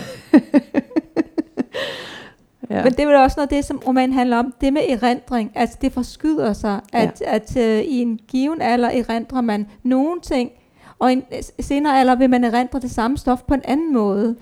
ja. Men det er vel også noget af det, som romanen handler om. Det med erindring. Altså det forskyder sig, at, ja. at uh, i en given alder erindrer man nogle ting, og i en senere alder vil man erindre det samme stof på en anden måde.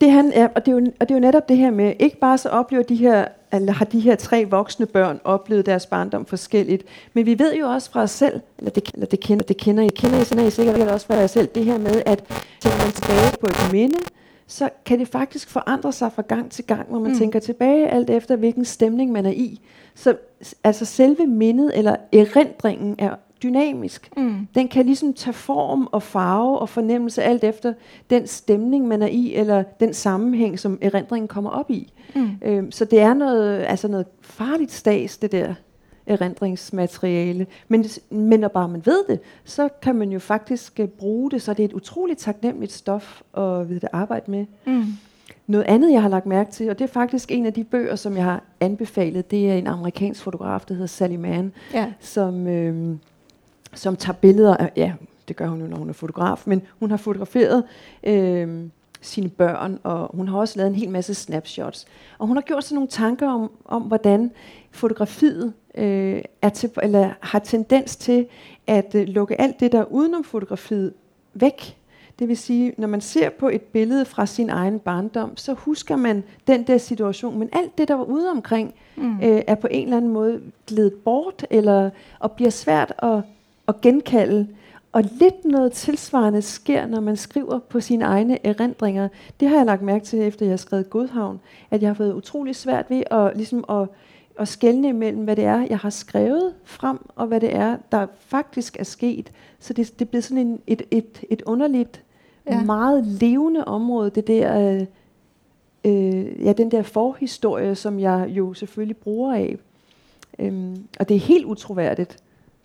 Det, han er, og, det er jo, og det er jo netop det her med, ikke bare så oplever de her, eller har de her tre voksne børn oplevet deres barndom forskelligt, men vi ved jo også fra os selv, eller det, eller det kender, det kender I, kender I, sådan I sikkert også fra jer selv, det her med, at tænker man tilbage på et minde, så kan det faktisk forandre sig fra gang til gang, hvor man Mm. tænker tilbage, alt efter hvilken stemning man er i. Så altså selve mindet eller erindringen er dynamisk. Mm. Den kan ligesom tage form og farve og fornemmelse alt efter den stemning, man er i, eller den sammenhæng, som erindringen kommer op i. Mm. Øhm, så det er noget, altså noget farligt stas, det der erindringsmateriale. Men, men når bare man ved det, så kan man jo faktisk øh, bruge det, så det er et utroligt taknemmeligt stof at vide det arbejde med. Mm. Noget andet, jeg har lagt mærke til, og det er faktisk en af de bøger, som jeg har anbefalet, det er en amerikansk fotograf, der hedder Sally Mann, Ja. som, øh, som tager billeder af, ja, det gør hun jo, når hun er fotograf, men hun har fotograferet øh, sine børn, og hun har også lavet en hel masse snapshots. Og hun har gjort sig nogle tanker om, om hvordan fotografiet øh, er til, eller har tendens til at øh, lukke alt det, der er udenom fotografiet, væk. Det vil sige, når man ser på et billede fra sin egen barndom, så husker man den der situation, men alt det, der var ude omkring, Mm. øh, er på en eller anden måde glædet bort, eller og bliver svært at, at genkalde. Og lidt noget tilsvarende sker, når man skriver på sine egne erindringer. Det har jeg lagt mærke til, efter jeg har skrevet Godhavn, at jeg har fået utrolig svært ved at, ligesom at, at skelne imellem, hvad det er, jeg har skrevet frem, og hvad det er, der faktisk er sket. Så det, det er blevet sådan en, et, et, et underligt, ja. meget levende område, det der... Øh, øh, ja, den der forhistorie, som jeg jo selvfølgelig bruger af. Øhm, og det er helt utroværdigt,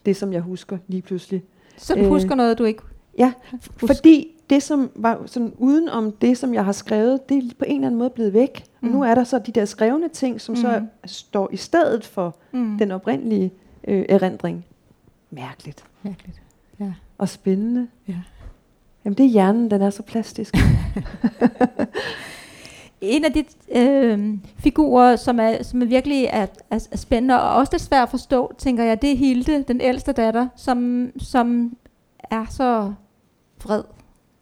det som jeg husker lige pludselig. Så du Øh, husker noget, du ikke Ja, husker? fordi det som var sådan uden om det, som jeg har skrevet, det er på en eller anden måde blevet væk. Og Mm. nu er der så de der skrevne ting, som mm. så Mm. står i stedet for Mm. den oprindelige øh, erindring. Mærkeligt. Mærkeligt. Ja. Og spændende. Ja. Jamen det er hjernen, den er så plastisk. En af de øh, figurer, som er, som er virkelig er, er, er spændende og også lidt svært at forstå, tænker jeg, det er Hilde, den ældste datter, som, som er så vred.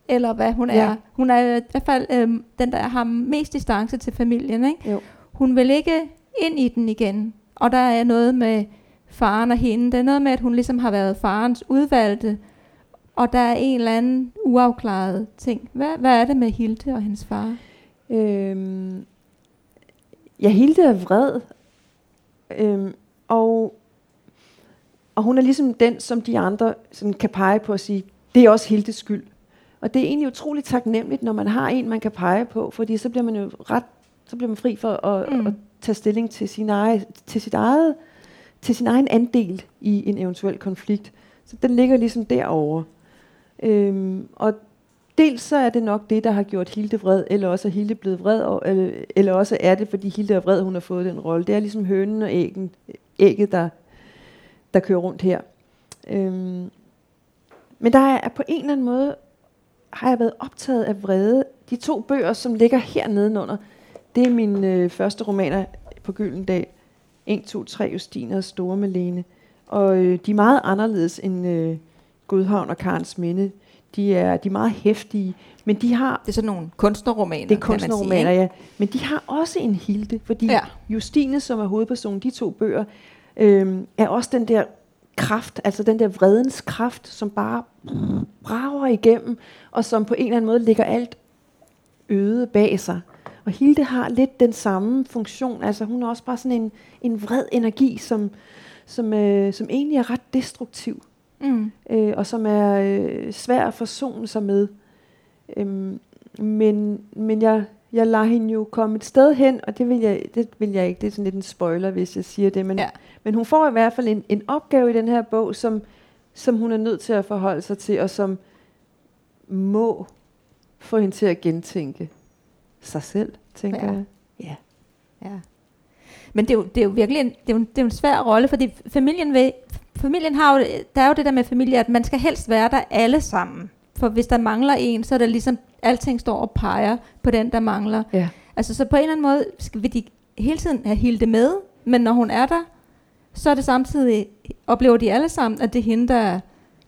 Eller hvad hun Ja. er. Hun er i hvert fald øh, den, der har mest distance til familien. Ikke? Jo. Hun vil ikke ind i den igen. Og der er noget med faren og hende. Det er noget med, at hun ligesom har været farens udvalgte. Og der er en eller anden uafklaret ting. Hvad, hvad er det med Hilde og hendes far? Øhm, ja, Hilde er vred. Øhm, og, og hun er ligesom den, som de andre sådan kan pege på og sige, det er også Hildes skyld. Og det er egentlig utroligt taknemmeligt, når man har en, man kan pege på, fordi så bliver man jo ret, så bliver man fri for at, Mm. at tage stilling til sin, eget, til sit eget, til sin egen andel i en eventuel konflikt. Så den ligger ligesom derovre. Øhm, og dels så er det nok det, der har gjort Hilde vred, eller også er Hilde blevet vred, og, eller, eller også er det, fordi Hilde er vred, hun har fået den rolle. Det er ligesom hønen og æggen, ægget, der, der kører rundt her. Øhm, men der er på en eller anden måde, har jeg været optaget af vrede. De to bøger, som ligger her nedenunder, det er mine øh, første romaner på Gyldendal. 1, 2, 3, Justine og Store Malene. Og øh, de er meget anderledes end øh, Godhavn og Karens Minde. De er, de er meget hæftige, men de har Det er sådan nogle kunstnerromaner, det er sige, kunstnerromaner, ikke? ja. Men de har også en Hilde, fordi Ja. Justine, som er hovedpersonen, de to bøger, øhm, er også den der kraft, altså den der vredens kraft, som bare brager igennem, og som på en eller anden måde ligger alt øde bag sig. Og Hilde har lidt den samme funktion, altså hun er også bare sådan en, en vred energi, som, som, øh, som egentlig er ret destruktiv Mm. øh, og som er øh, svær at forsone sig med. Øhm, men men jeg, jeg lader hende jo komme et sted hen, og det vil, jeg, det vil jeg ikke. Det er sådan lidt en spoiler, hvis jeg siger det. Men, Ja. men hun får i hvert fald en, en opgave i den her bog, som, som hun er nødt til at forholde sig til, og som må få hende til at gentænke sig selv, tænker Ja. jeg. Ja. Ja. Men det er, jo, det er jo virkelig en, det er jo, en, det er jo en svær rolle, fordi familien, vil, familien har jo, der er jo det der med familie, at man skal helst være der alle sammen. For hvis der mangler en, så er det ligesom, alting står og peger på den, der mangler. Ja. Altså så på en eller anden måde skal, vil de hele tiden have Hilde med, men når hun er der, så er det samtidig, oplever de alle sammen, at det er hende, der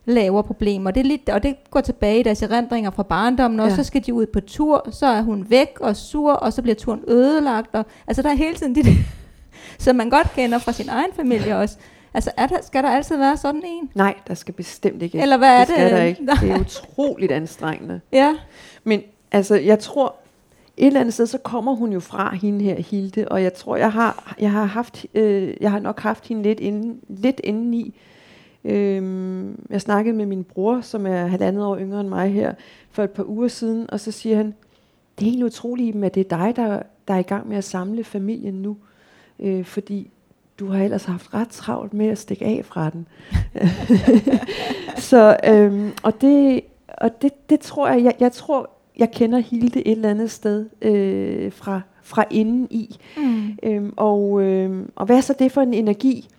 laver problemer. Det er lidt, og det går tilbage i deres erindringer fra barndommen, og Ja. så skal de ud på tur, så er hun væk og sur, og så bliver turen ødelagt. Og, altså der er hele tiden de som man godt kender fra sin egen familie også. Altså er der, skal der altid være sådan en? Nej, der skal bestemt ikke. Eller hvad er det det? skal der ikke. Nej. Det er utroligt anstrengende. Ja. Men altså, jeg tror, et eller andet sted, så kommer hun jo fra hende her, Hilde, og jeg tror, jeg har, jeg har, haft, øh, jeg har nok haft hende lidt, inden, lidt indeni. Øhm, jeg snakkede med min bror, som er halvandet år yngre end mig her, for et par uger siden, og så siger han, det er helt utroligt, at det er dig, der, der er i gang med at samle familien nu. Øh, fordi du har ellers haft ret travlt med at stikke af fra den. så, øhm, og det, og det, det tror jeg, jeg, jeg tror, jeg kender Hilde et eller andet sted øh, fra, fra inden i. Mm. Øhm, og, øhm, og hvad er så det for en energi?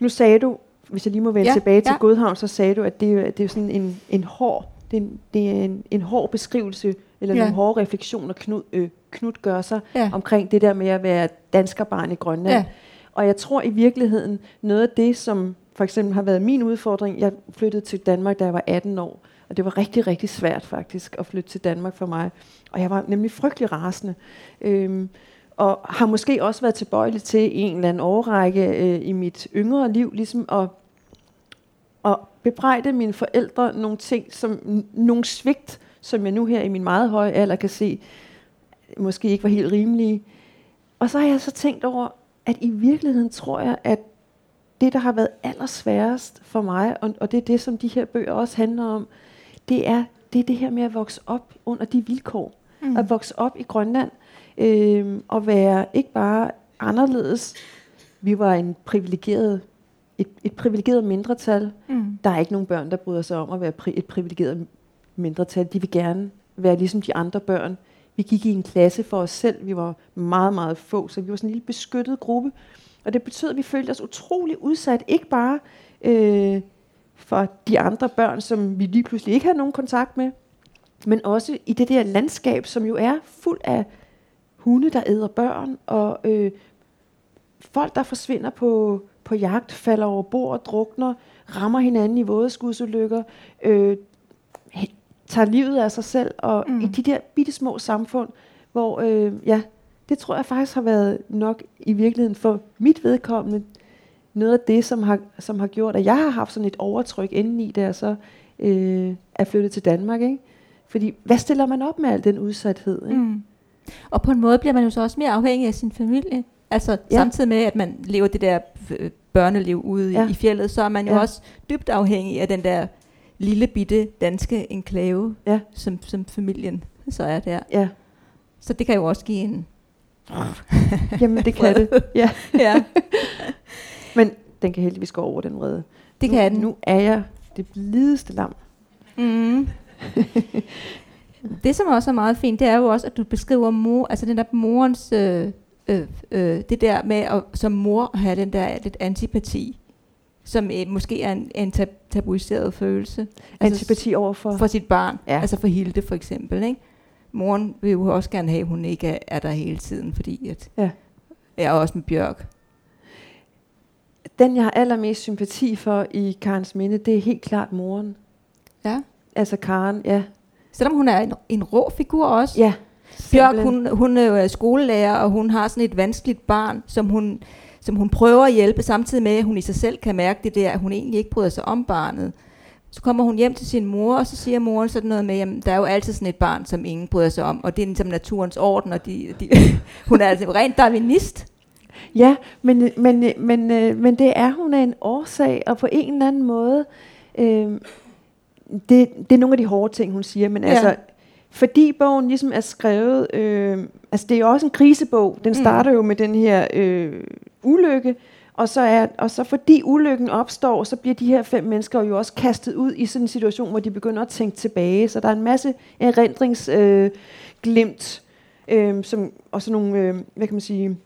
Nu sagde du, hvis jeg lige må vende ja, tilbage til ja. Godhavn, så sagde du, at det, det er sådan en, en hård, det er, det er en, en hård beskrivelse, eller ja. nogle hårde refleksioner, Knud, øh, Knud gør sig ja. omkring det der med at være danskerbarn i Grønland. Ja. Og jeg tror i virkeligheden, noget af det, som for eksempel har været min udfordring, jeg flyttede til Danmark, da jeg var 18 år, og det var rigtig, rigtig svært faktisk at flytte til Danmark for mig. Og jeg var nemlig frygtelig rasende. Øhm, og har måske også været tilbøjelig til en eller anden årrække øh, i mit yngre liv, ligesom at, at bebrejde mine forældre nogle ting, som nogle svigt, som jeg nu her i min meget høje alder kan se, måske ikke var helt rimelige. Og så har jeg så tænkt over, at i virkeligheden tror jeg, at det, der har været allersværest for mig, og, og det er det, som de her bøger også handler om, det er det, er det her med at vokse op under de vilkår. Mm. At vokse op i Grønland, øh, og være ikke bare anderledes. Vi var en privilegeret, et, et privilegeret mindretal. Mm. Der er ikke nogen børn, der bryder sig om at være pri- et privilegeret mindretal. De vil gerne være ligesom de andre børn. Vi gik i en klasse for os selv. Vi var meget, meget få, så vi var sådan en lille beskyttet gruppe. Og det betød, at vi følte os utrolig udsat. Ikke bare øh, for de andre børn, som vi lige pludselig ikke havde nogen kontakt med, men også i det der landskab, som jo er fuld af hunde, der æder børn, og øh, folk, der forsvinder på, på jagt, falder over bord, drukner, rammer hinanden i vådeskudsulykker, øh, tager livet af sig selv, og mm. i de der bitte små samfund, hvor, øh, ja, det tror jeg faktisk har været nok i virkeligheden for mit vedkommende, noget af det, som har, som har gjort, at jeg har haft sådan et overtryk indeni, da jeg så øh, er flyttet til Danmark. Ikke? Fordi, hvad stiller man op med al den udsathed? Ikke? Mm. Og på en måde bliver man jo så også mere afhængig af sin familie. Altså ja. samtidig med, at man lever det der børneliv ude ja. i fjellet, så er man jo ja. også dybt afhængig af den der lille bitte danske enklave, ja. som, som familien så er der. Ja. Så det kan jo også give en... Jamen det kan det, ja. ja. Men den kan heldigvis gå over den vrede. Det kan nu, den. Nu er jeg det blideste lam. Mm. det som også er meget fint, det er jo også, at du beskriver mor, altså den der morens, øh, øh, øh, det der med at som mor at have den der lidt antipati, som øh, måske er en, en tab- tabuiseret følelse. Altså antipati over for? For sit barn, ja. altså for Hilde for eksempel, ikke? Moren vil jo også gerne have, at hun ikke er, er der hele tiden, fordi at, ja. jeg er også med Bjørk. Den, jeg har allermest sympati for i Karens minde, det er helt klart moren. Ja. Altså Karen, ja. Selvom hun er en, en rå figur også. Ja. Bjørk, hun, hun er jo skolelærer, og hun har sådan et vanskeligt barn, som hun, som hun prøver at hjælpe, samtidig med, at hun i sig selv kan mærke det der, at hun egentlig ikke bryder sig om barnet. Så kommer hun hjem til sin mor, og så siger moren sådan noget med, at der er jo altid sådan et barn, som ingen bryder sig om, og det er ligesom naturens orden, og de, de hun er altså rent darwinist. Ja, men, men, men, øh, men det er hun af en årsag, og på en eller anden måde, øh, det, det er nogle af de hårde ting, hun siger, men ja. altså, fordi bogen ligesom er skrevet, øh, altså det er jo også en krisebog, den mm. starter mm. jo med den her øh, ulykke, og så, er, og så fordi ulykken opstår, så bliver de her fem mennesker jo også kastet ud i sådan en situation, hvor de begynder at tænke tilbage. Så der er en masse erindringsglimt, øh, øh, som, og sådan nogle, øh, hvad kan man sige,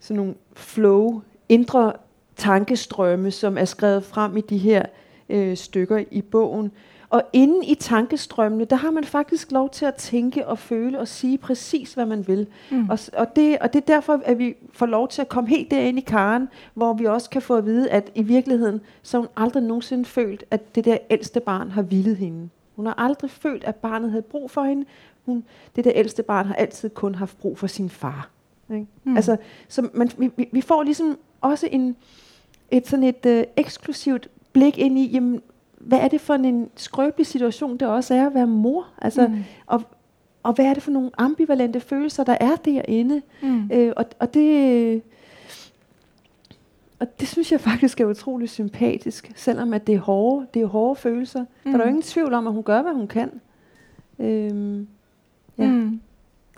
sådan nogle flow, indre tankestrømme, som er skrevet frem i de her øh, stykker i bogen. Og inde i tankestrømmene, der har man faktisk lov til at tænke og føle og sige præcis, hvad man vil. Mm. Og, og, det, og det er derfor, at vi får lov til at komme helt derind i karen, hvor vi også kan få at vide, at i virkeligheden, så har hun aldrig nogensinde følt, at det der ældste barn har vildet hende. Hun har aldrig følt, at barnet havde brug for hende. Hun, det der ældste barn har altid kun haft brug for sin far. Ikke? Mm. Altså, så man, vi, vi får ligesom også en, et sådan et øh, eksklusivt blik ind i, jamen, hvad er det for en skrøbelig situation, det også er at være mor? Altså, mm. og, og hvad er det for nogle ambivalente følelser, der er derinde? Mm. Øh, og, og det... Og det synes jeg faktisk er utrolig sympatisk, selvom at det er hårde, det er hårde følelser. Mm. Der er jo Mm. ingen tvivl om, at hun gør, hvad hun kan. Øhm, ja. Mm.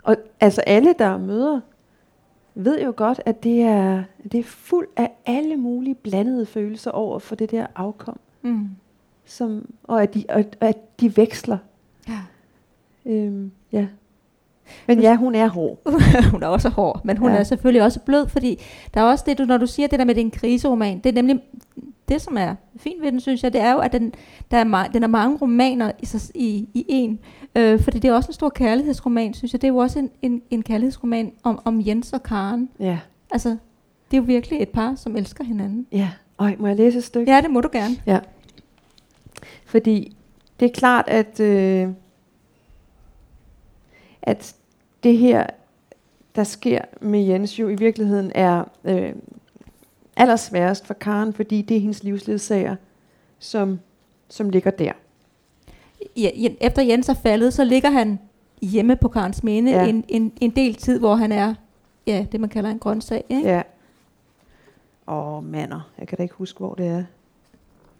Og altså alle, der møder, ved jo godt, at det er, det er fuld af alle mulige blandede følelser over for det der afkom. Mm. Som, og, at de, og at de veksler. Ja. Øhm, ja. Men ja, hun er hård. hun er også hård, men hun Ja. ja. er selvfølgelig også blød, fordi der er også det, du, når du siger det der med, at det er en kriseroman, det er nemlig det, som er fint ved den, synes jeg, det er jo, at den, der er, ma- den er mange romaner i, i, i en, øh, fordi det er også en stor kærlighedsroman, synes jeg. Det er jo også en, en, en kærlighedsroman om, om Jens og Karen. Ja. Altså, det er jo virkelig et par, som elsker hinanden. Ja. Øj, må jeg læse et stykke? Ja, det må du gerne. Fordi det er klart, at, øh, at det her, der sker med Jens jo i virkeligheden er øh, allersværest for Karen, fordi det er hendes livsledsager, som, som ligger der. Ja, efter Jens er faldet, så ligger han hjemme på Karens Minde Ja. ja. en, en, en del tid, hvor han er ja, det, man kalder en grøntsag. Ikke? Ja. Åh, mander. Jeg kan da ikke huske, hvor det er.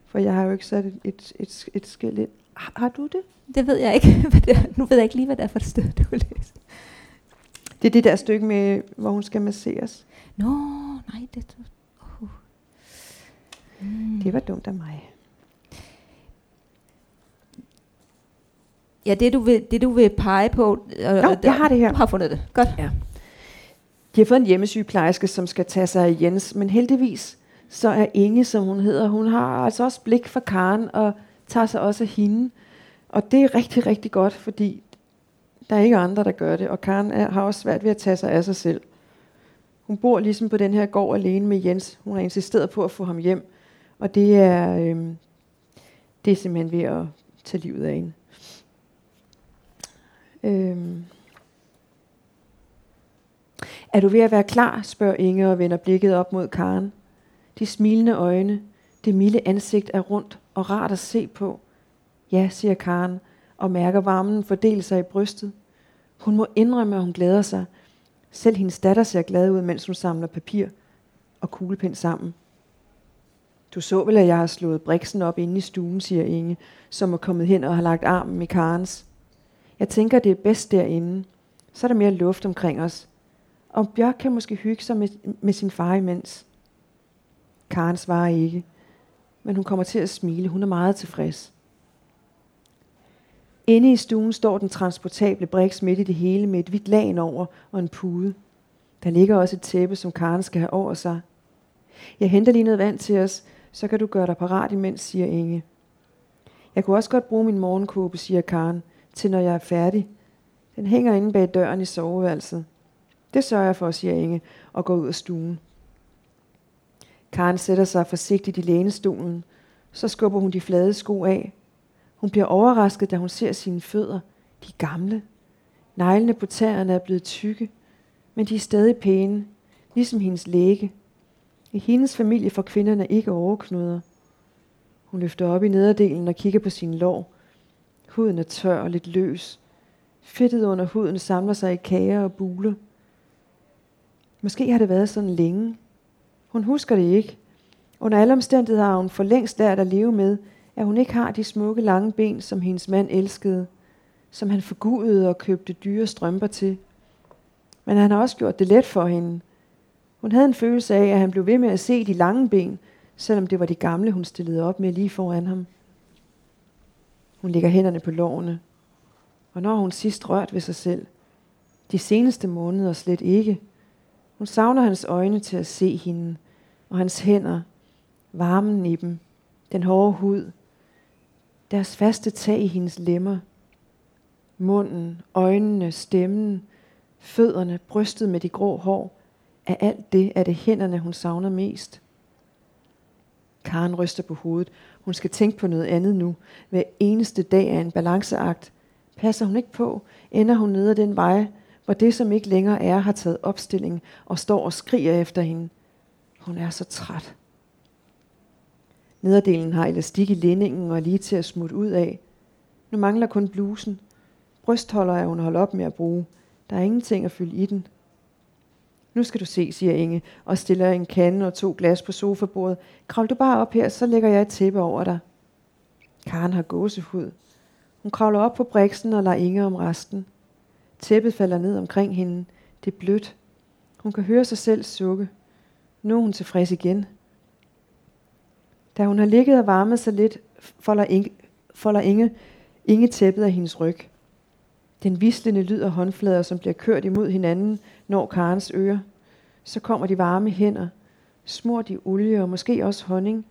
For jeg har jo ikke sat et, et, et, et skilt ind. Har, har du det? Det ved jeg ikke. Hvad det er. Nu ved jeg ikke lige, hvad det er for et sted, du læse. Det er det der stykke med, hvor hun skal masseres. Nå, nej, det er... Uh. Mm. Det var dumt af mig. Ja, det du vil, det du vil pege på... Øh, Nå, jeg har det her. Du har fundet det. Godt. De har fået en hjemmesygeplejerske, som skal tage sig af Jens, men heldigvis så er Inge, som hun hedder, hun har altså også blik for Karen og tager sig også af hende. Og det er rigtig, rigtig godt, fordi der er ikke andre, der gør det, og Karen er, har også svært ved at tage sig af sig selv. Hun bor ligesom på den her gård alene med Jens. Hun har insisteret på at få ham hjem, og det er, øh, det er simpelthen ved at tage livet af hende. Øh. Er du ved at være klar, spørger Inge og vender blikket op mod Karen. De smilende øjne, det milde ansigt er rundt og rart at se på. Ja, siger Karen, og mærker varmen fordele sig i brystet. Hun må indrømme, at hun glæder sig. Selv hendes datter ser glad ud, mens hun samler papir og kuglepen sammen. Du så vel, at jeg har slået briksen op inde i stuen, siger Inge, som er kommet hen og har lagt armen i Karens. Jeg tænker, det er bedst derinde. Så er der mere luft omkring os. Og Bjørk kan måske hygge sig med, med sin far imens. Karen svarer ikke, men hun kommer til at smile. Hun er meget tilfreds. Inde i stuen står den transportable briks midt i det hele med et hvidt lagen over og en pude. Der ligger også et tæppe, som Karen skal have over sig. Jeg henter lige noget vand til os, så kan du gøre dig parat imens, siger Inge. Jeg kunne også godt bruge min morgenkåbe, siger Karen, til når jeg er færdig. Den hænger inde bag døren i soveværelset. Det sørger jeg for, siger Inge, og går ud af stuen. Karen sætter sig forsigtigt i lænestolen. Så skubber hun de flade sko af. Hun bliver overrasket, da hun ser sine fødder. De er gamle. Neglene på tæerne er blevet tykke, men de er stadig pæne, ligesom hendes læge. I hendes familie får kvinderne ikke overknuder. Hun løfter op i nederdelen og kigger på sine lår. Huden er tør og lidt løs. Fedtet under huden samler sig i kager og buler. Måske har det været sådan længe. Hun husker det ikke. Under alle omstændigheder har hun for længst lært at leve med, at hun ikke har de smukke lange ben, som hendes mand elskede, som han forgudede og købte dyre strømper til. Men han har også gjort det let for hende. Hun havde en følelse af, at han blev ved med at se de lange ben, selvom det var de gamle, hun stillede op med lige foran ham. Hun lægger hænderne på lårene. Og når hun sidst rørt ved sig selv? De seneste måneder slet ikke. Hun savner hans øjne til at se hende, og hans hænder, varmen i dem, den hårde hud, deres faste tag i hendes lemmer, munden, øjnene, stemmen, fødderne, brystet med de grå hår, af alt det er det hænderne, hun savner mest. Karen ryster på hovedet. Hun skal tænke på noget andet nu. Hver eneste dag er en balanceakt. Passer hun ikke på, ender hun ned ad den vej, hvor det, som ikke længere er, har taget opstilling og står og skriger efter hende. Hun er så træt. Nederdelen har elastik i lændingen og lige til at smutte ud af. Nu mangler kun blusen. Brystholder er hun holdt op med at bruge. Der er ingenting at fylde i den. Nu skal du se, siger Inge, og stiller en kande og to glas på sofabordet. Kravl du bare op her, så lægger jeg et tæppe over dig. Karen har gåsehud. Hun kravler op på briksen og lader Inge om resten. Tæppet falder ned omkring hende. Det er blødt. Hun kan høre sig selv sukke. Nu er hun tilfreds igen. Da hun har ligget og varmet sig lidt, folder Inge, folder Inge, Inge tæppet af hendes ryg. Den vislende lyd af håndflader, som bliver kørt imod hinanden, når Karens øre. Så kommer de varme hænder, smurt i olie og måske også honning.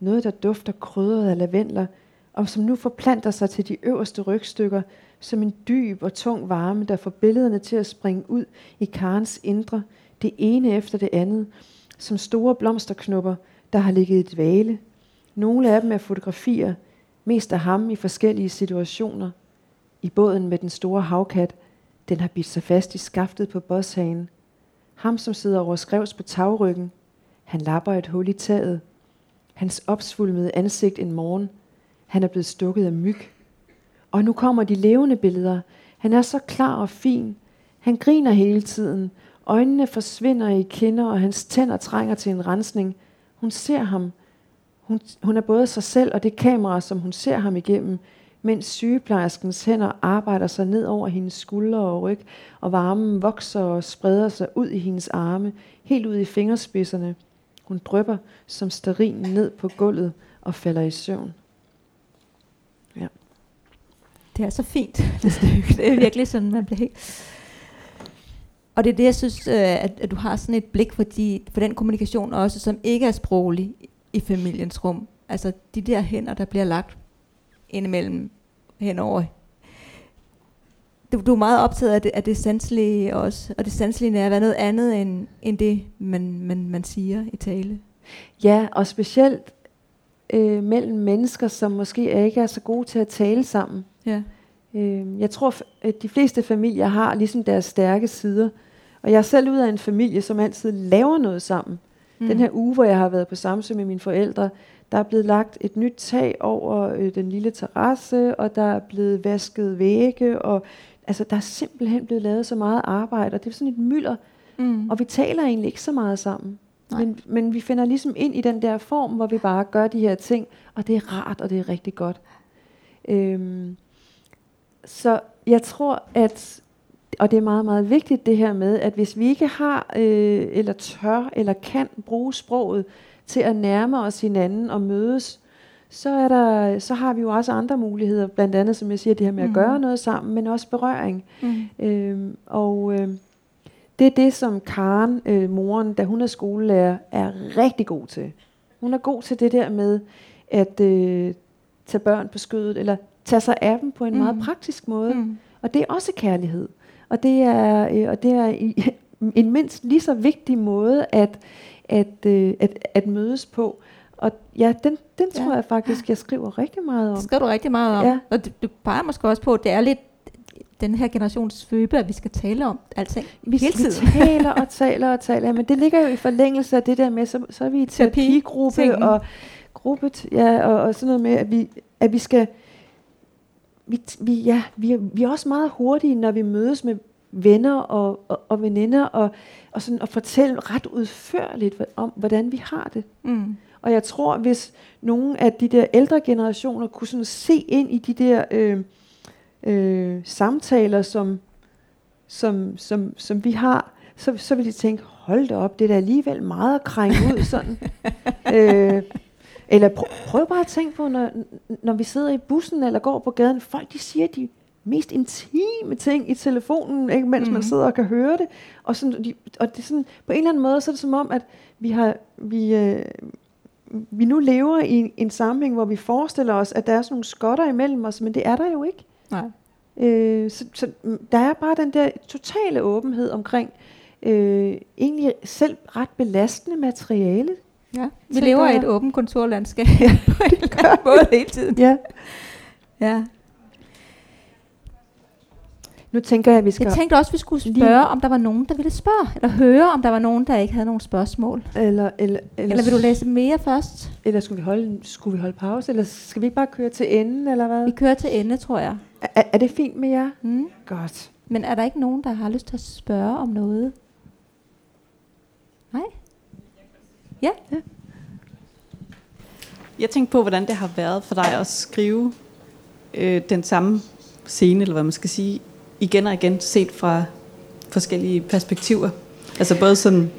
Noget, der dufter krydret af lavendler, og som nu forplanter sig til de øverste rygstykker, som en dyb og tung varme, der får billederne til at springe ud i Karens indre, det ene efter det andet, som store blomsterknupper, der har ligget i dvale. Nogle af dem er fotografier, mest af ham i forskellige situationer. I båden med den store havkat, den har bidt sig fast i skaftet på bosshagen. Ham, som sidder over skrevs på tagryggen. Han lapper et hul i taget. Hans opsvulmede ansigt en morgen. Han er blevet stukket af myg. Og nu kommer de levende billeder. Han er så klar og fin. Han griner hele tiden. Øjnene forsvinder i kinder, og hans tænder trænger til en rensning. Hun ser ham. Hun, hun er både sig selv og det kamera, som hun ser ham igennem, mens sygeplejerskens hænder arbejder sig ned over hendes skuldre og ryg, og varmen vokser og spreder sig ud i hendes arme, helt ud i fingerspidserne. Hun drøber som sterin ned på gulvet og falder i søvn. Ja. Det er så fint, det stykke. Det er virkelig sådan, man bliver helt... Og det er det, jeg synes, øh, at, at du har sådan et blik for, de, for den kommunikation også, som ikke er sproglig i familiens rum. Altså de der hænder, der bliver lagt indimellem henover. Du, du er meget optaget af det, af det sanselige også, og det sanselige er at være noget andet end, end det, man, man, man siger i tale. Ja, og specielt øh, mellem mennesker, som måske ikke er så gode til at tale sammen. Ja. Øh, jeg tror, at de fleste familier har ligesom deres stærke sider. Og jeg er selv ud af en familie, som altid laver noget sammen. Mm. Den her uge, hvor jeg har været på Samsø med mine forældre, der er blevet lagt et nyt tag over øh, den lille terrasse, og der er blevet vasket vægge, og altså, der er simpelthen blevet lavet så meget arbejde, og det er sådan et mylder, mm. og vi taler egentlig ikke så meget sammen. Men, men vi finder ligesom ind i den der form, hvor vi bare gør de her ting, og det er rart, og det er rigtig godt. Øhm, så jeg tror, at og det er meget, meget vigtigt det her med, at hvis vi ikke har, øh, eller tør, eller kan bruge sproget til at nærme os hinanden og mødes, så, er der, så har vi jo også andre muligheder, blandt andet, som jeg siger, det her med at mm. gøre noget sammen, men også berøring. Mm. Øhm, og øh, det er det, som Karen, øh, moren, da hun er skolelærer, er rigtig god til. Hun er god til det der med at øh, tage børn på skødet, eller tage sig af dem på en mm. meget praktisk måde. Mm. Og det er også kærlighed. Og det er, øh, og det er i, en mindst lige så vigtig måde at, at, øh, at, at mødes på. Og ja, den, den ja. tror jeg faktisk, jeg skriver rigtig meget om. Det skriver du rigtig meget om. Ja. Og du, du peger måske også på, at det er lidt den her generations føbe, at vi skal tale om alting vi, hele tiden. Vi taler og taler og taler, men det ligger jo i forlængelse af det der med, så, så er vi i terapigruppe og gruppe, ja, og, og sådan noget med, at vi, at vi skal, vi, vi, ja, vi, er, vi er også meget hurtige, når vi mødes med venner og, og, og veninder, og, og, sådan, og fortælle ret udførligt om, hvordan vi har det. Mm. Og jeg tror, hvis nogle af de der ældre generationer kunne sådan se ind i de der øh, øh, samtaler, som, som, som, som vi har, så, så vil de tænke, hold da op, det er da alligevel meget at krænge ud sådan. øh, eller prøv, prøv bare at tænke på, når, når vi sidder i bussen eller går på gaden, folk de siger de mest intime ting i telefonen, ikke, mens mm. man mhm. sidder og kan høre det. Og, sådan, de, og det er sådan, på en eller anden måde, så er det som om, at vi har, vi, øh, vi nu lever i en sammenhæng, hvor vi forestiller os, at der er sådan nogle skotter imellem os, men det er der jo ikke. Nej. Øh, så, så der er bare den der totale åbenhed omkring øh, egentlig selv ret belastende materiale. Ja, vi lever i et åbent kontorlandskab på en måde hele tiden. Ja. ja. Nu tænker jeg, at vi skal... Jeg tænkte også, at vi skulle spørge, om der var nogen, der ville spørge, eller høre, om der var nogen, der ikke havde nogen spørgsmål. Eller, eller, eller, eller vil du læse mere først? Eller skulle vi, holde, skulle vi holde pause, eller skal vi ikke bare køre til ende, eller hvad? Vi kører til ende, tror jeg. Er, er det fint med jer? Mm. Godt. Men er der ikke nogen, der har lyst til at spørge om noget? Hej. Ja. ja. Jeg tænkte på, hvordan det har været for dig at skrive øh, den samme scene, eller hvad man skal sige, igen og igen, set fra forskellige perspektiver. Altså både sådan,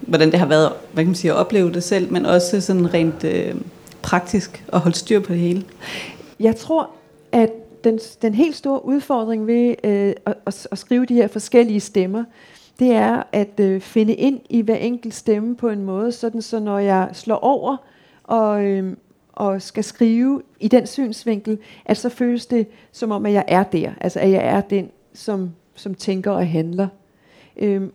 hvordan det har været, hvad kan man sige, at opleve det selv, men også sådan rent øh, praktisk at holde styr på det hele. Jeg tror, at den, den helt store udfordring ved øh, at, at, at skrive de her forskellige stemmer, det er at øh, finde ind i hver enkelt stemme på en måde, sådan så når jeg slår over og, øh, og skal skrive i den synsvinkel, at så føles det som om, at jeg er der. Altså at jeg er den, som, som tænker og handler. Øhm,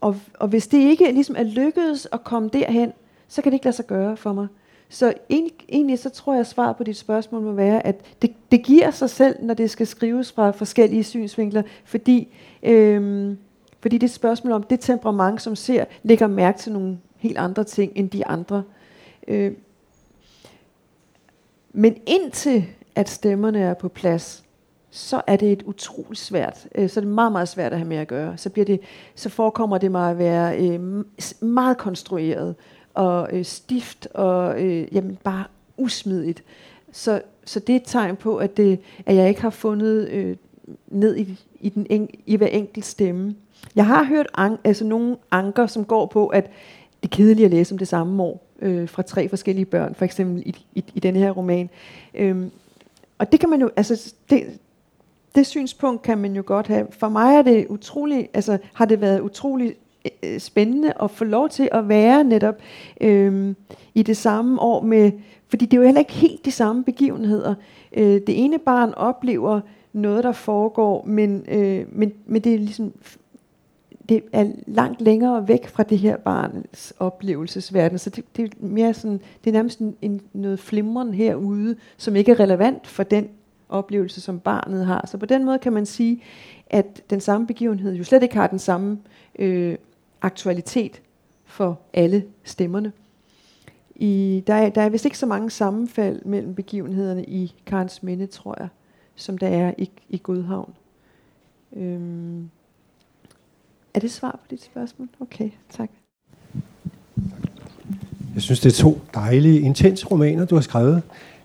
og, og hvis det ikke ligesom er lykkedes at komme derhen, så kan det ikke lade sig gøre for mig. Så egentlig, egentlig så tror jeg, at svaret på dit spørgsmål må være, at det, det giver sig selv, når det skal skrives fra forskellige synsvinkler, fordi, øhm, fordi det er et spørgsmål om det temperament, som ser, lægger mærke til nogle helt andre ting end de andre. Øh, men indtil at stemmerne er på plads, så er det et utroligt svært, øh, så er det meget, meget svært at have med at gøre. Så, bliver det, så forekommer det mig at være øh, meget konstrueret og øh, stift og øh, jamen, bare usmidigt. Så, så det er et tegn på, at, det, at jeg ikke har fundet øh, ned i, i, den en, i hver enkelt stemme. Jeg har hørt an, altså nogle anker, som går på, at det er kedeligt at læse om det samme år øh, fra tre forskellige børn, for eksempel i, i, i denne her roman. Øhm, og det kan man jo, altså det, det synspunkt kan man jo godt have. For mig er det utrolig, altså har det været utrolig øh, spændende at få lov til at være netop øh, i det samme år med, fordi det er jo heller ikke helt de samme begivenheder. Øh, det ene barn oplever noget, der foregår, men, øh, men, men det er ligesom det er langt længere væk fra det her barns oplevelsesverden, så det, det er mere sådan, det er nærmest en, en, noget flimren herude, som ikke er relevant for den oplevelse, som barnet har. Så på den måde kan man sige, at den samme begivenhed jo slet ikke har den samme øh, aktualitet for alle stemmerne. I, der, er, der er vist ikke så mange sammenfald mellem begivenhederne i Karens Minde, tror jeg, som der er i, i Godhavn. Øhm, er det svar på dit spørgsmål? Okay, tak. Jeg synes, det er to dejlige, intense romaner, du har skrevet.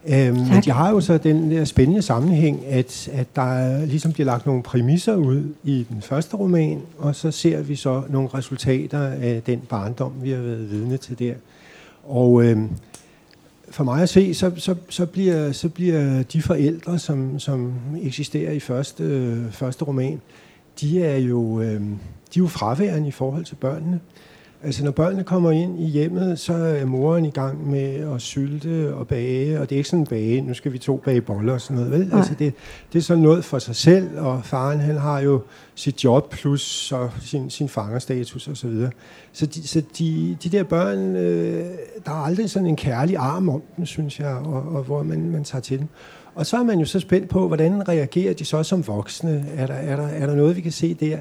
Øhm, men de har jo så den der spændende sammenhæng, at, at der ligesom bliver lagt nogle præmisser ud i den første roman, og så ser vi så nogle resultater af den barndom, vi har været vidne til der. Og øhm, for mig at se, så, så, så, bliver, så bliver de forældre, som, som eksisterer i første, øh, første roman, de er jo, øh, de er jo fraværende i forhold til børnene. Altså når børnene kommer ind i hjemmet, så er moren i gang med at sylte og bage, og det er ikke sådan bage, nu skal vi to bage boller og sådan noget, vel? Altså det, det er sådan noget for sig selv, og faren han har jo sit job plus så sin, sin fangerstatus og så videre. Så de, så de, de der børn, øh, der er aldrig sådan en kærlig arm om dem, synes jeg, og, og hvor man, man tager til dem. Og så er man jo så spændt på, hvordan reagerer de så som voksne? Er der, er der, er der noget, vi kan se der?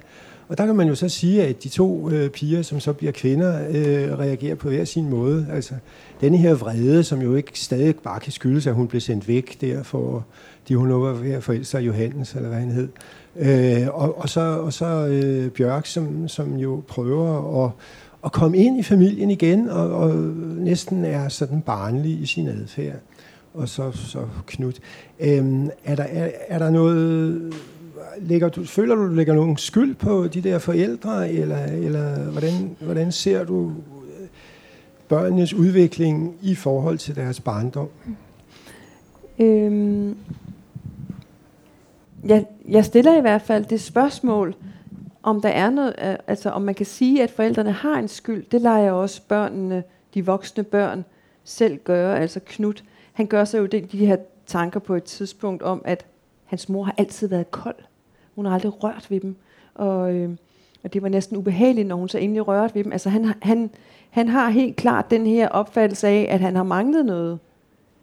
Og der kan man jo så sige, at de to øh, piger, som så bliver kvinder, øh, reagerer på hver sin måde. Altså, denne her vrede, som jo ikke stadig bare kan skyldes, at hun blev sendt væk der, for de hun var ved at forælde sig Johannes, eller hvad han hed. Øh, og, og så, og så øh, Bjørk, som, som jo prøver at, at komme ind i familien igen, og, og næsten er sådan barnlig i sin adfærd. Og så, så Knut. Øh, er, der, er, er der noget lægger du, føler du, du lægger nogen skyld på de der forældre, eller, eller hvordan, hvordan ser du øh, børnenes udvikling i forhold til deres barndom? Øhm, jeg, jeg stiller i hvert fald det spørgsmål, om der er noget, øh, altså om man kan sige, at forældrene har en skyld. Det lader også børnene, de voksne børn, selv gøre. Altså Knut, han gør sig jo de, de her tanker på et tidspunkt om, at hans mor har altid været kold. Hun har aldrig rørt ved dem. Og, øh, og det var næsten ubehageligt, når hun så endelig rørte ved dem. Altså han, han, han har helt klart den her opfattelse af, at han har manglet noget.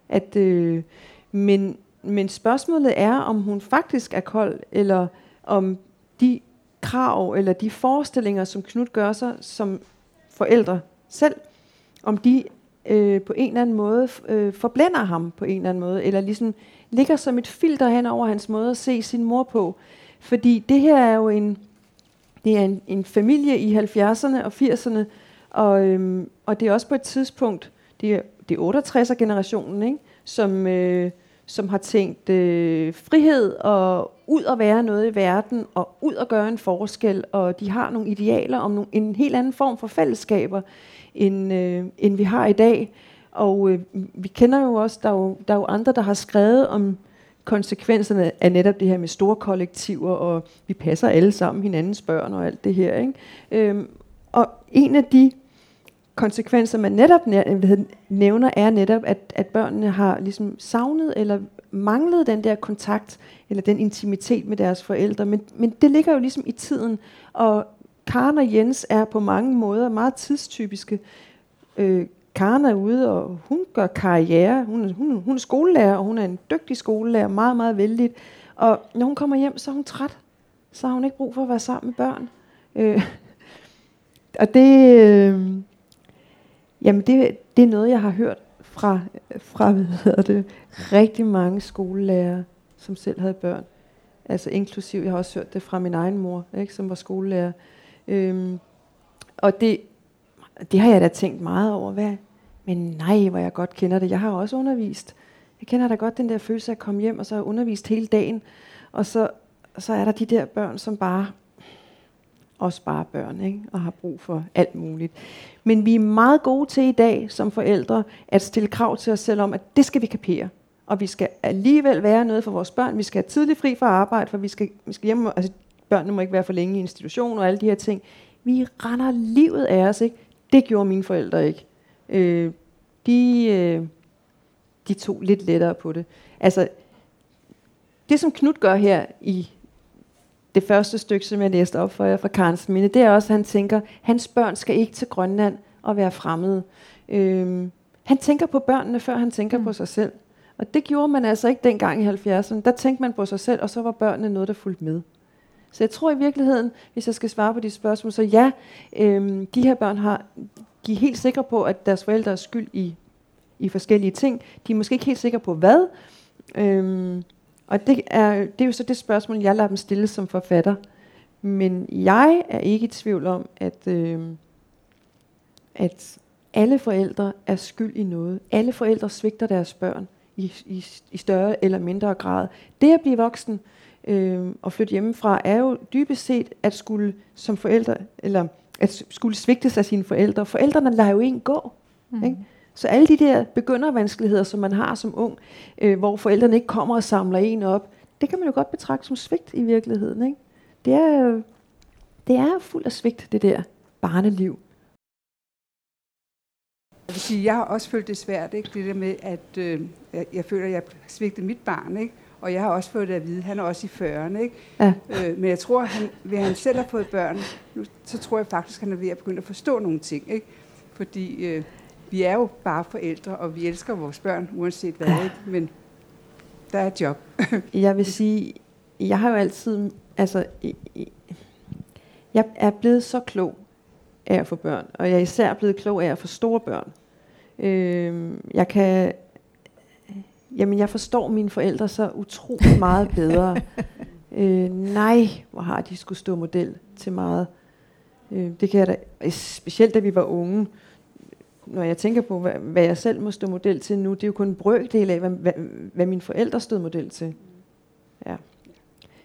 At, øh, men, men spørgsmålet er, om hun faktisk er kold, eller om de krav eller de forestillinger, som Knud gør sig som forældre selv, om de øh, på en eller anden måde øh, forblænder ham på en eller anden måde, eller ligesom ligger som et filter hen over hans måde at se sin mor på. Fordi det her er jo en, det er en, en familie i 70'erne og 80'erne, Og, øhm, og det er også på et tidspunkt, det er, det er 68'er-generationen, ikke? Som, øh, som har tænkt øh, frihed og ud at være noget i verden, og ud at gøre en forskel, og de har nogle idealer om nogle, en helt anden form for fællesskaber, end, øh, end vi har i dag. Og øh, vi kender jo også, der er jo, der er jo andre, der har skrevet om konsekvenserne af netop det her med store kollektiver, og vi passer alle sammen hinandens børn og alt det her. Ikke? Øhm, og en af de konsekvenser, man netop øh, nævner, er netop, at, at børnene har ligesom savnet eller manglet den der kontakt, eller den intimitet med deres forældre. Men, men det ligger jo ligesom i tiden, og Karen og Jens er på mange måder meget tidstypiske. Øh, Karen er ude, og hun gør karriere. Hun, hun, hun er skolelærer, og hun er en dygtig skolelærer, meget, meget vældig. Og når hun kommer hjem, så er hun træt. Så har hun ikke brug for at være sammen med børn. Øh, og det, øh, jamen det, det er noget, jeg har hørt fra, fra hvad hedder det, rigtig mange skolelærer, som selv havde børn. Altså inklusiv, jeg har også hørt det fra min egen mor, ikke, som var skolelærer. Øhm, og det, det har jeg da tænkt meget over. Hvad? Men nej, hvor jeg godt kender det. Jeg har også undervist. Jeg kender da godt den der følelse af at komme hjem, og så har undervist hele dagen. Og så, så er der de der børn, som bare også bare børn, ikke? og har brug for alt muligt. Men vi er meget gode til i dag som forældre at stille krav til os selv om, at det skal vi kapere. Og vi skal alligevel være noget for vores børn. Vi skal have tidlig fri fra arbejde, for vi skal, vi skal hjem. Altså, børnene må ikke være for længe i institution og alle de her ting. Vi render livet af os. Ikke? Det gjorde mine forældre ikke. Øh, de, øh, de tog lidt lettere på det. Altså, det som Knud gør her i det første stykke, som jeg læste op for jer fra Karens Minde, det er også, at han tænker, at hans børn skal ikke til Grønland og være fremmede. Øhm, han tænker på børnene, før han tænker mm. på sig selv. Og det gjorde man altså ikke dengang i 70'erne. Der tænkte man på sig selv, og så var børnene noget, der fulgte med. Så jeg tror i virkeligheden, hvis jeg skal svare på de spørgsmål, så ja, øhm, de her børn har, de er helt sikre på, at deres forældre er skyld i, i forskellige ting. De er måske ikke helt sikre på hvad. Øhm, og det er, det er jo så det spørgsmål, jeg lader dem stille som forfatter. Men jeg er ikke i tvivl om, at, øh, at alle forældre er skyld i noget. Alle forældre svigter deres børn i, i, i større eller mindre grad. Det at blive voksen øh, og flytte hjemmefra er jo dybest set at skulle som forældre, eller at skulle svigtes af sine forældre. Forældrene lader jo en gå. Mm. Ikke? Så alle de der begyndervanskeligheder, som man har som ung, øh, hvor forældrene ikke kommer og samler en op, det kan man jo godt betragte som svigt i virkeligheden. Ikke? Det, er, det er fuld af svigt, det der barneliv. Jeg vil sige, jeg har også følt det svært, ikke? det der med, at øh, jeg, jeg føler, at jeg svigtede mit barn. Ikke? Og jeg har også fået det at vide, han er også i 40'erne. Ikke? Ja. Øh, men jeg tror, han, ved han selv har fået børn, nu, så tror jeg faktisk, han er ved at begynde at forstå nogle ting. Ikke? Fordi øh, vi er jo bare forældre, og vi elsker vores børn, uanset hvad, ikke? men der er et job. jeg vil sige, jeg har jo altid, altså, jeg er blevet så klog af at få børn, og jeg er især blevet klog af at få store børn. Øh, jeg kan, jamen jeg forstår mine forældre så utrolig meget bedre. øh, nej, hvor har de skulle stå model til meget. Øh, det kan jeg da, specielt da vi var unge, når jeg tænker på, hvad, hvad jeg selv må stå model til nu, det er jo kun en brøkdel af, hvad, hvad, hvad mine forældre stod model til. Ja.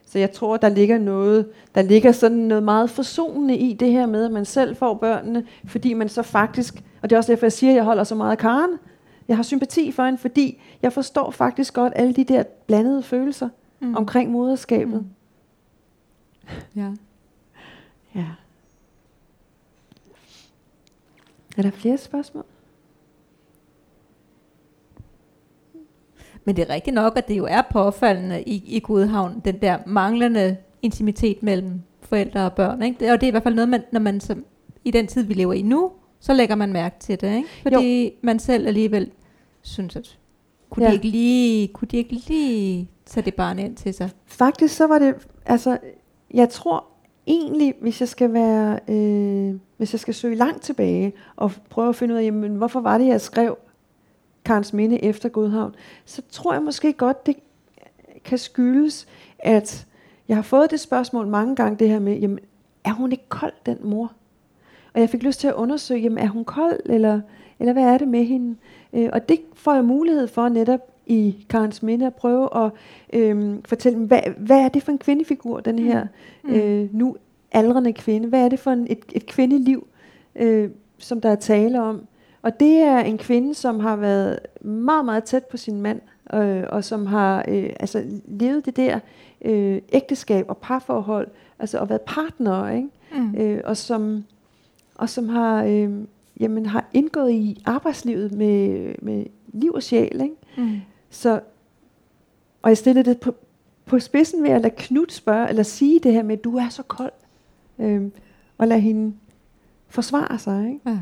Så jeg tror, der ligger noget, der ligger sådan noget meget forsonende i det her med, at man selv får børnene, fordi man så faktisk, og det er også derfor, jeg siger, at jeg holder så meget af Karen. Jeg har sympati for hende, fordi jeg forstår faktisk godt alle de der blandede følelser mm. omkring moderskabet. Mm. Ja. Ja. Er der flere spørgsmål? Men det er rigtigt nok, at det jo er påfaldende i, i Gudhavn, den der manglende intimitet mellem forældre og børn. Ikke? Og det er i hvert fald noget, man, når man som, i den tid, vi lever i nu, så lægger man mærke til det. Ikke? Fordi jo. man selv alligevel synes, at kunne, ja. de ikke lige, kunne de ikke lige tage det barn ind til sig? Faktisk så var det, altså, jeg tror egentlig, hvis jeg skal være, øh, hvis jeg skal søge langt tilbage og prøve at finde ud af, jamen, hvorfor var det, jeg skrev Karens Minde efter Godhavn, så tror jeg måske godt, det kan skyldes, at jeg har fået det spørgsmål mange gange, det her med, jamen, er hun ikke kold, den mor? Og jeg fik lyst til at undersøge, jamen er hun kold, eller, eller hvad er det med hende? Øh, og det får jeg mulighed for netop i Karens Minde at prøve at øh, fortælle, hvad, hvad er det for en kvindefigur, den her mm. øh, nu aldrende kvinde? Hvad er det for en, et, et kvindeliv, øh, som der er tale om? Og det er en kvinde, som har været meget, meget tæt på sin mand, øh, og som har øh, altså, levet det der øh, ægteskab og parforhold, altså at været partner, ikke? Mm. Øh, og som og som har øh, jamen, har indgået i arbejdslivet med, med liv og sjæl, ikke? Mm. Så og jeg stillede det på, på spidsen ved at lade Knud spørge, eller sige det her med, du er så kold, øh, og lade hende forsvare sig, ikke? Ja.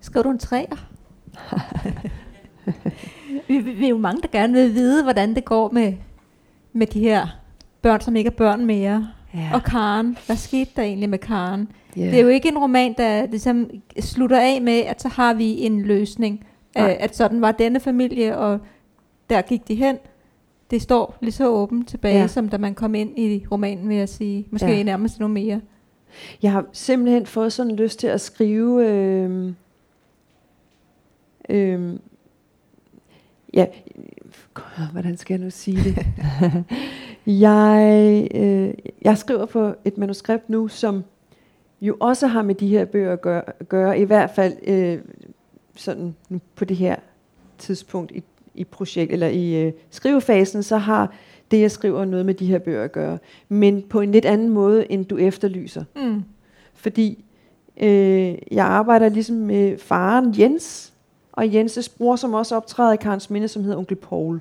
Skriver du en træer? vi, vi, vi er jo mange, der gerne vil vide, hvordan det går med, med de her børn, som ikke er børn mere. Ja. Og Karen, hvad skete der egentlig med Karen? Yeah. Det er jo ikke en roman, der ligesom slutter af med, at så har vi en løsning. Nej. At sådan var denne familie, og der gik de hen. Det står lige så åbent tilbage, ja. som da man kom ind i romanen, vil jeg sige. Måske ja. nærmest noget mere. Jeg har simpelthen fået sådan lyst til at skrive... Øh Øhm, ja, hvordan skal jeg nu sige det? jeg, øh, jeg skriver på et manuskript nu, som jo også har med de her bøger at gøre, gøre i hvert fald øh, sådan nu på det her tidspunkt i, i projekt eller i øh, skrivefasen, så har det, jeg skriver, noget med de her bøger at gøre. Men på en lidt anden måde, end du efterlyser. Mm. Fordi øh, jeg arbejder ligesom med faren Jens, og Jenses bror, som også optræder i Karens Minde, som hedder onkel Paul.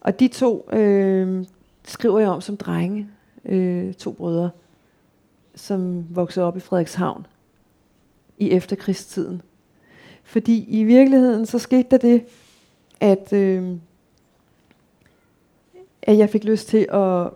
Og de to øh, skriver jeg om som drenge, øh, to brødre, som voksede op i Frederikshavn i efterkrigstiden. Fordi i virkeligheden så skete der det, at, øh, at jeg fik lyst til at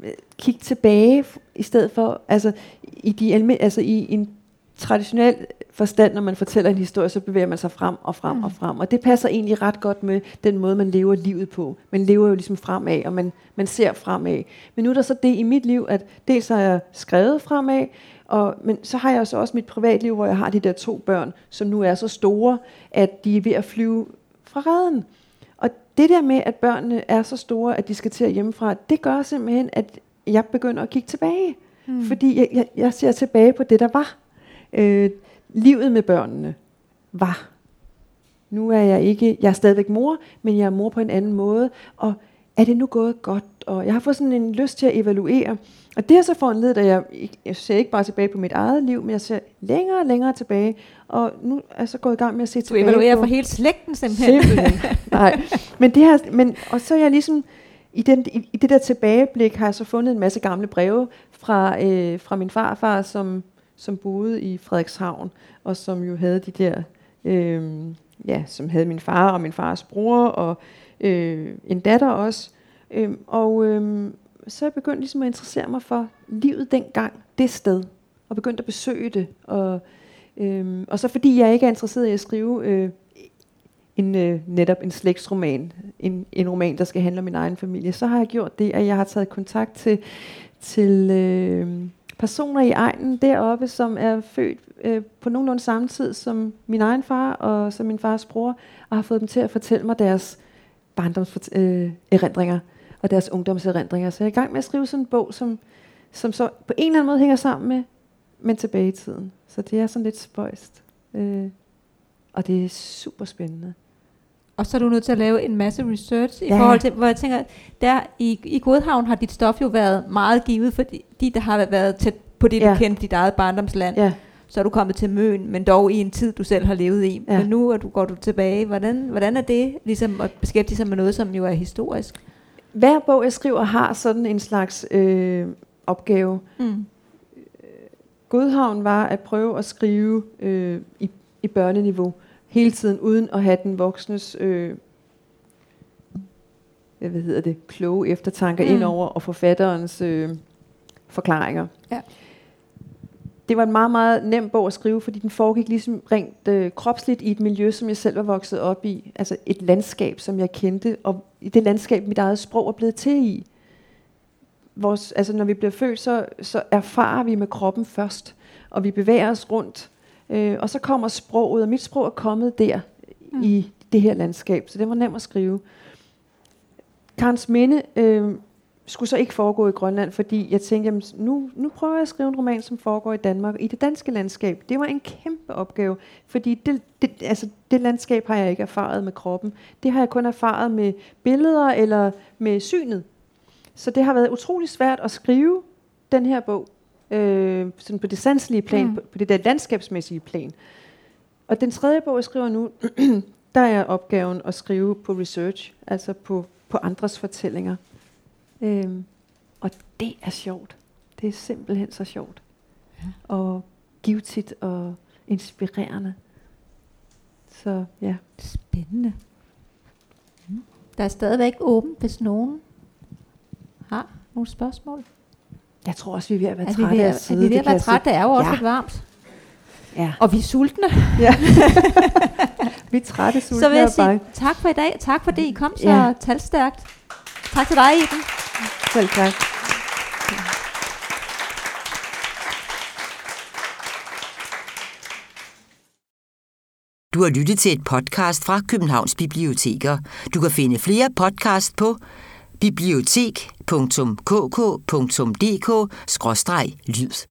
øh, kigge tilbage i stedet for, altså i, de alme, altså i en traditionel forstand, når man fortæller en historie, så bevæger man sig frem og frem mm. og frem. Og det passer egentlig ret godt med den måde, man lever livet på. Man lever jo ligesom fremad, og man, man ser fremad. Men nu er der så det i mit liv, at dels har jeg skrevet fremad, og, men så har jeg så også mit privatliv, hvor jeg har de der to børn, som nu er så store, at de er ved at flyve fra redden. Og det der med, at børnene er så store, at de skal til at hjemmefra, det gør simpelthen, at jeg begynder at kigge tilbage. Mm. Fordi jeg, jeg, jeg ser tilbage på det, der var. Øh, livet med børnene var. Nu er jeg ikke, jeg er stadigvæk mor, men jeg er mor på en anden måde, og er det nu gået godt? Og jeg har fået sådan en lyst til at evaluere. Og det har så foranledet, at jeg, jeg ser ikke bare tilbage på mit eget liv, men jeg ser længere og længere tilbage. Og nu er jeg så gået i gang med at se du tilbage Du evaluerer på, for hele slægten simpelthen. simpelthen. Nej, men det her, men, og så er jeg ligesom, i, den, i, i det der tilbageblik har jeg så fundet en masse gamle breve fra, øh, fra min farfar, som som boede i Frederikshavn, og som jo havde de der, øh, ja, som havde min far og min fars bror, og øh, en datter også. Øh, og øh, så jeg begyndte ligesom at interessere mig for livet dengang, det sted, og begyndte at besøge det. Og, øh, og så fordi jeg ikke er interesseret i at skrive øh, en, øh, netop en slægtsroman, en, en roman, der skal handle om min egen familie, så har jeg gjort det, at jeg har taget kontakt til, til øh, personer i egnen deroppe, som er født øh, på nogenlunde samme tid som min egen far og som min fars bror, og har fået dem til at fortælle mig deres barndomserindringer øh, og deres ungdomserindringer. Så jeg er i gang med at skrive sådan en bog, som, som så på en eller anden måde hænger sammen med, men tilbage i tiden. Så det er sådan lidt spøjst. Øh, og det er super spændende. Og så er du nødt til at lave en masse research i ja. forhold til, hvor jeg tænker, der i, i Godhavn har dit stof jo været meget givet, fordi de, der har været tæt på det, ja. du kendte, dit eget barndomsland. Ja. Så er du kommet til Møn, men dog i en tid, du selv har levet i. Ja. Men nu er du, går du tilbage. Hvordan, hvordan er det ligesom at beskæftige sig med noget, som jo er historisk? Hver bog, jeg skriver, har sådan en slags øh, opgave. Mm. Godhavn var at prøve at skrive øh, i, i børneniveau hele tiden, uden at have den voksnes øh, hvad hedder det, kloge eftertanker mm. ind over og forfatterens øh, forklaringer. Ja. Det var en meget, meget nem bog at skrive, fordi den foregik ligesom rent øh, kropsligt i et miljø, som jeg selv var vokset op i. Altså et landskab, som jeg kendte, og i det landskab, mit eget sprog er blevet til i. vores, altså når vi bliver født, så, så erfarer vi med kroppen først, og vi bevæger os rundt. Øh, og så kommer sproget, og mit sprog er kommet der mm. i det her landskab, så det var nemt at skrive. Karns Minde øh, skulle så ikke foregå i Grønland, fordi jeg tænkte, jamen, nu, nu prøver jeg at skrive en roman, som foregår i Danmark, i det danske landskab. Det var en kæmpe opgave, fordi det, det, altså, det landskab har jeg ikke erfaret med kroppen. Det har jeg kun erfaret med billeder eller med synet. Så det har været utrolig svært at skrive den her bog, øh, sådan på det sanselige plan, mm. på, på det der landskabsmæssige plan. Og den tredje bog, jeg skriver nu, der er opgaven at skrive på research, altså på, på andres fortællinger. Øhm, og det er sjovt. Det er simpelthen så sjovt. Ja. Og givetigt og inspirerende. Så ja. Spændende. Mm. Der er stadigvæk åben, hvis nogen har nogle spørgsmål. Jeg tror også, vi er ved at være trætte af at sidde. Er vi ved at være trætte? Det er jo også ja. lidt varmt. Ja. Og vi er sultne. Ja. vi er trætte, sultne Så vil jeg sige tak for i dag. Tak for det, I kom så ja. talstærkt. Tak til dig, Iben. Selv tak. Du har lyttet til et podcast fra Københavns Biblioteker. Du kan finde flere podcast på bibliotek.kk.dk-lyd.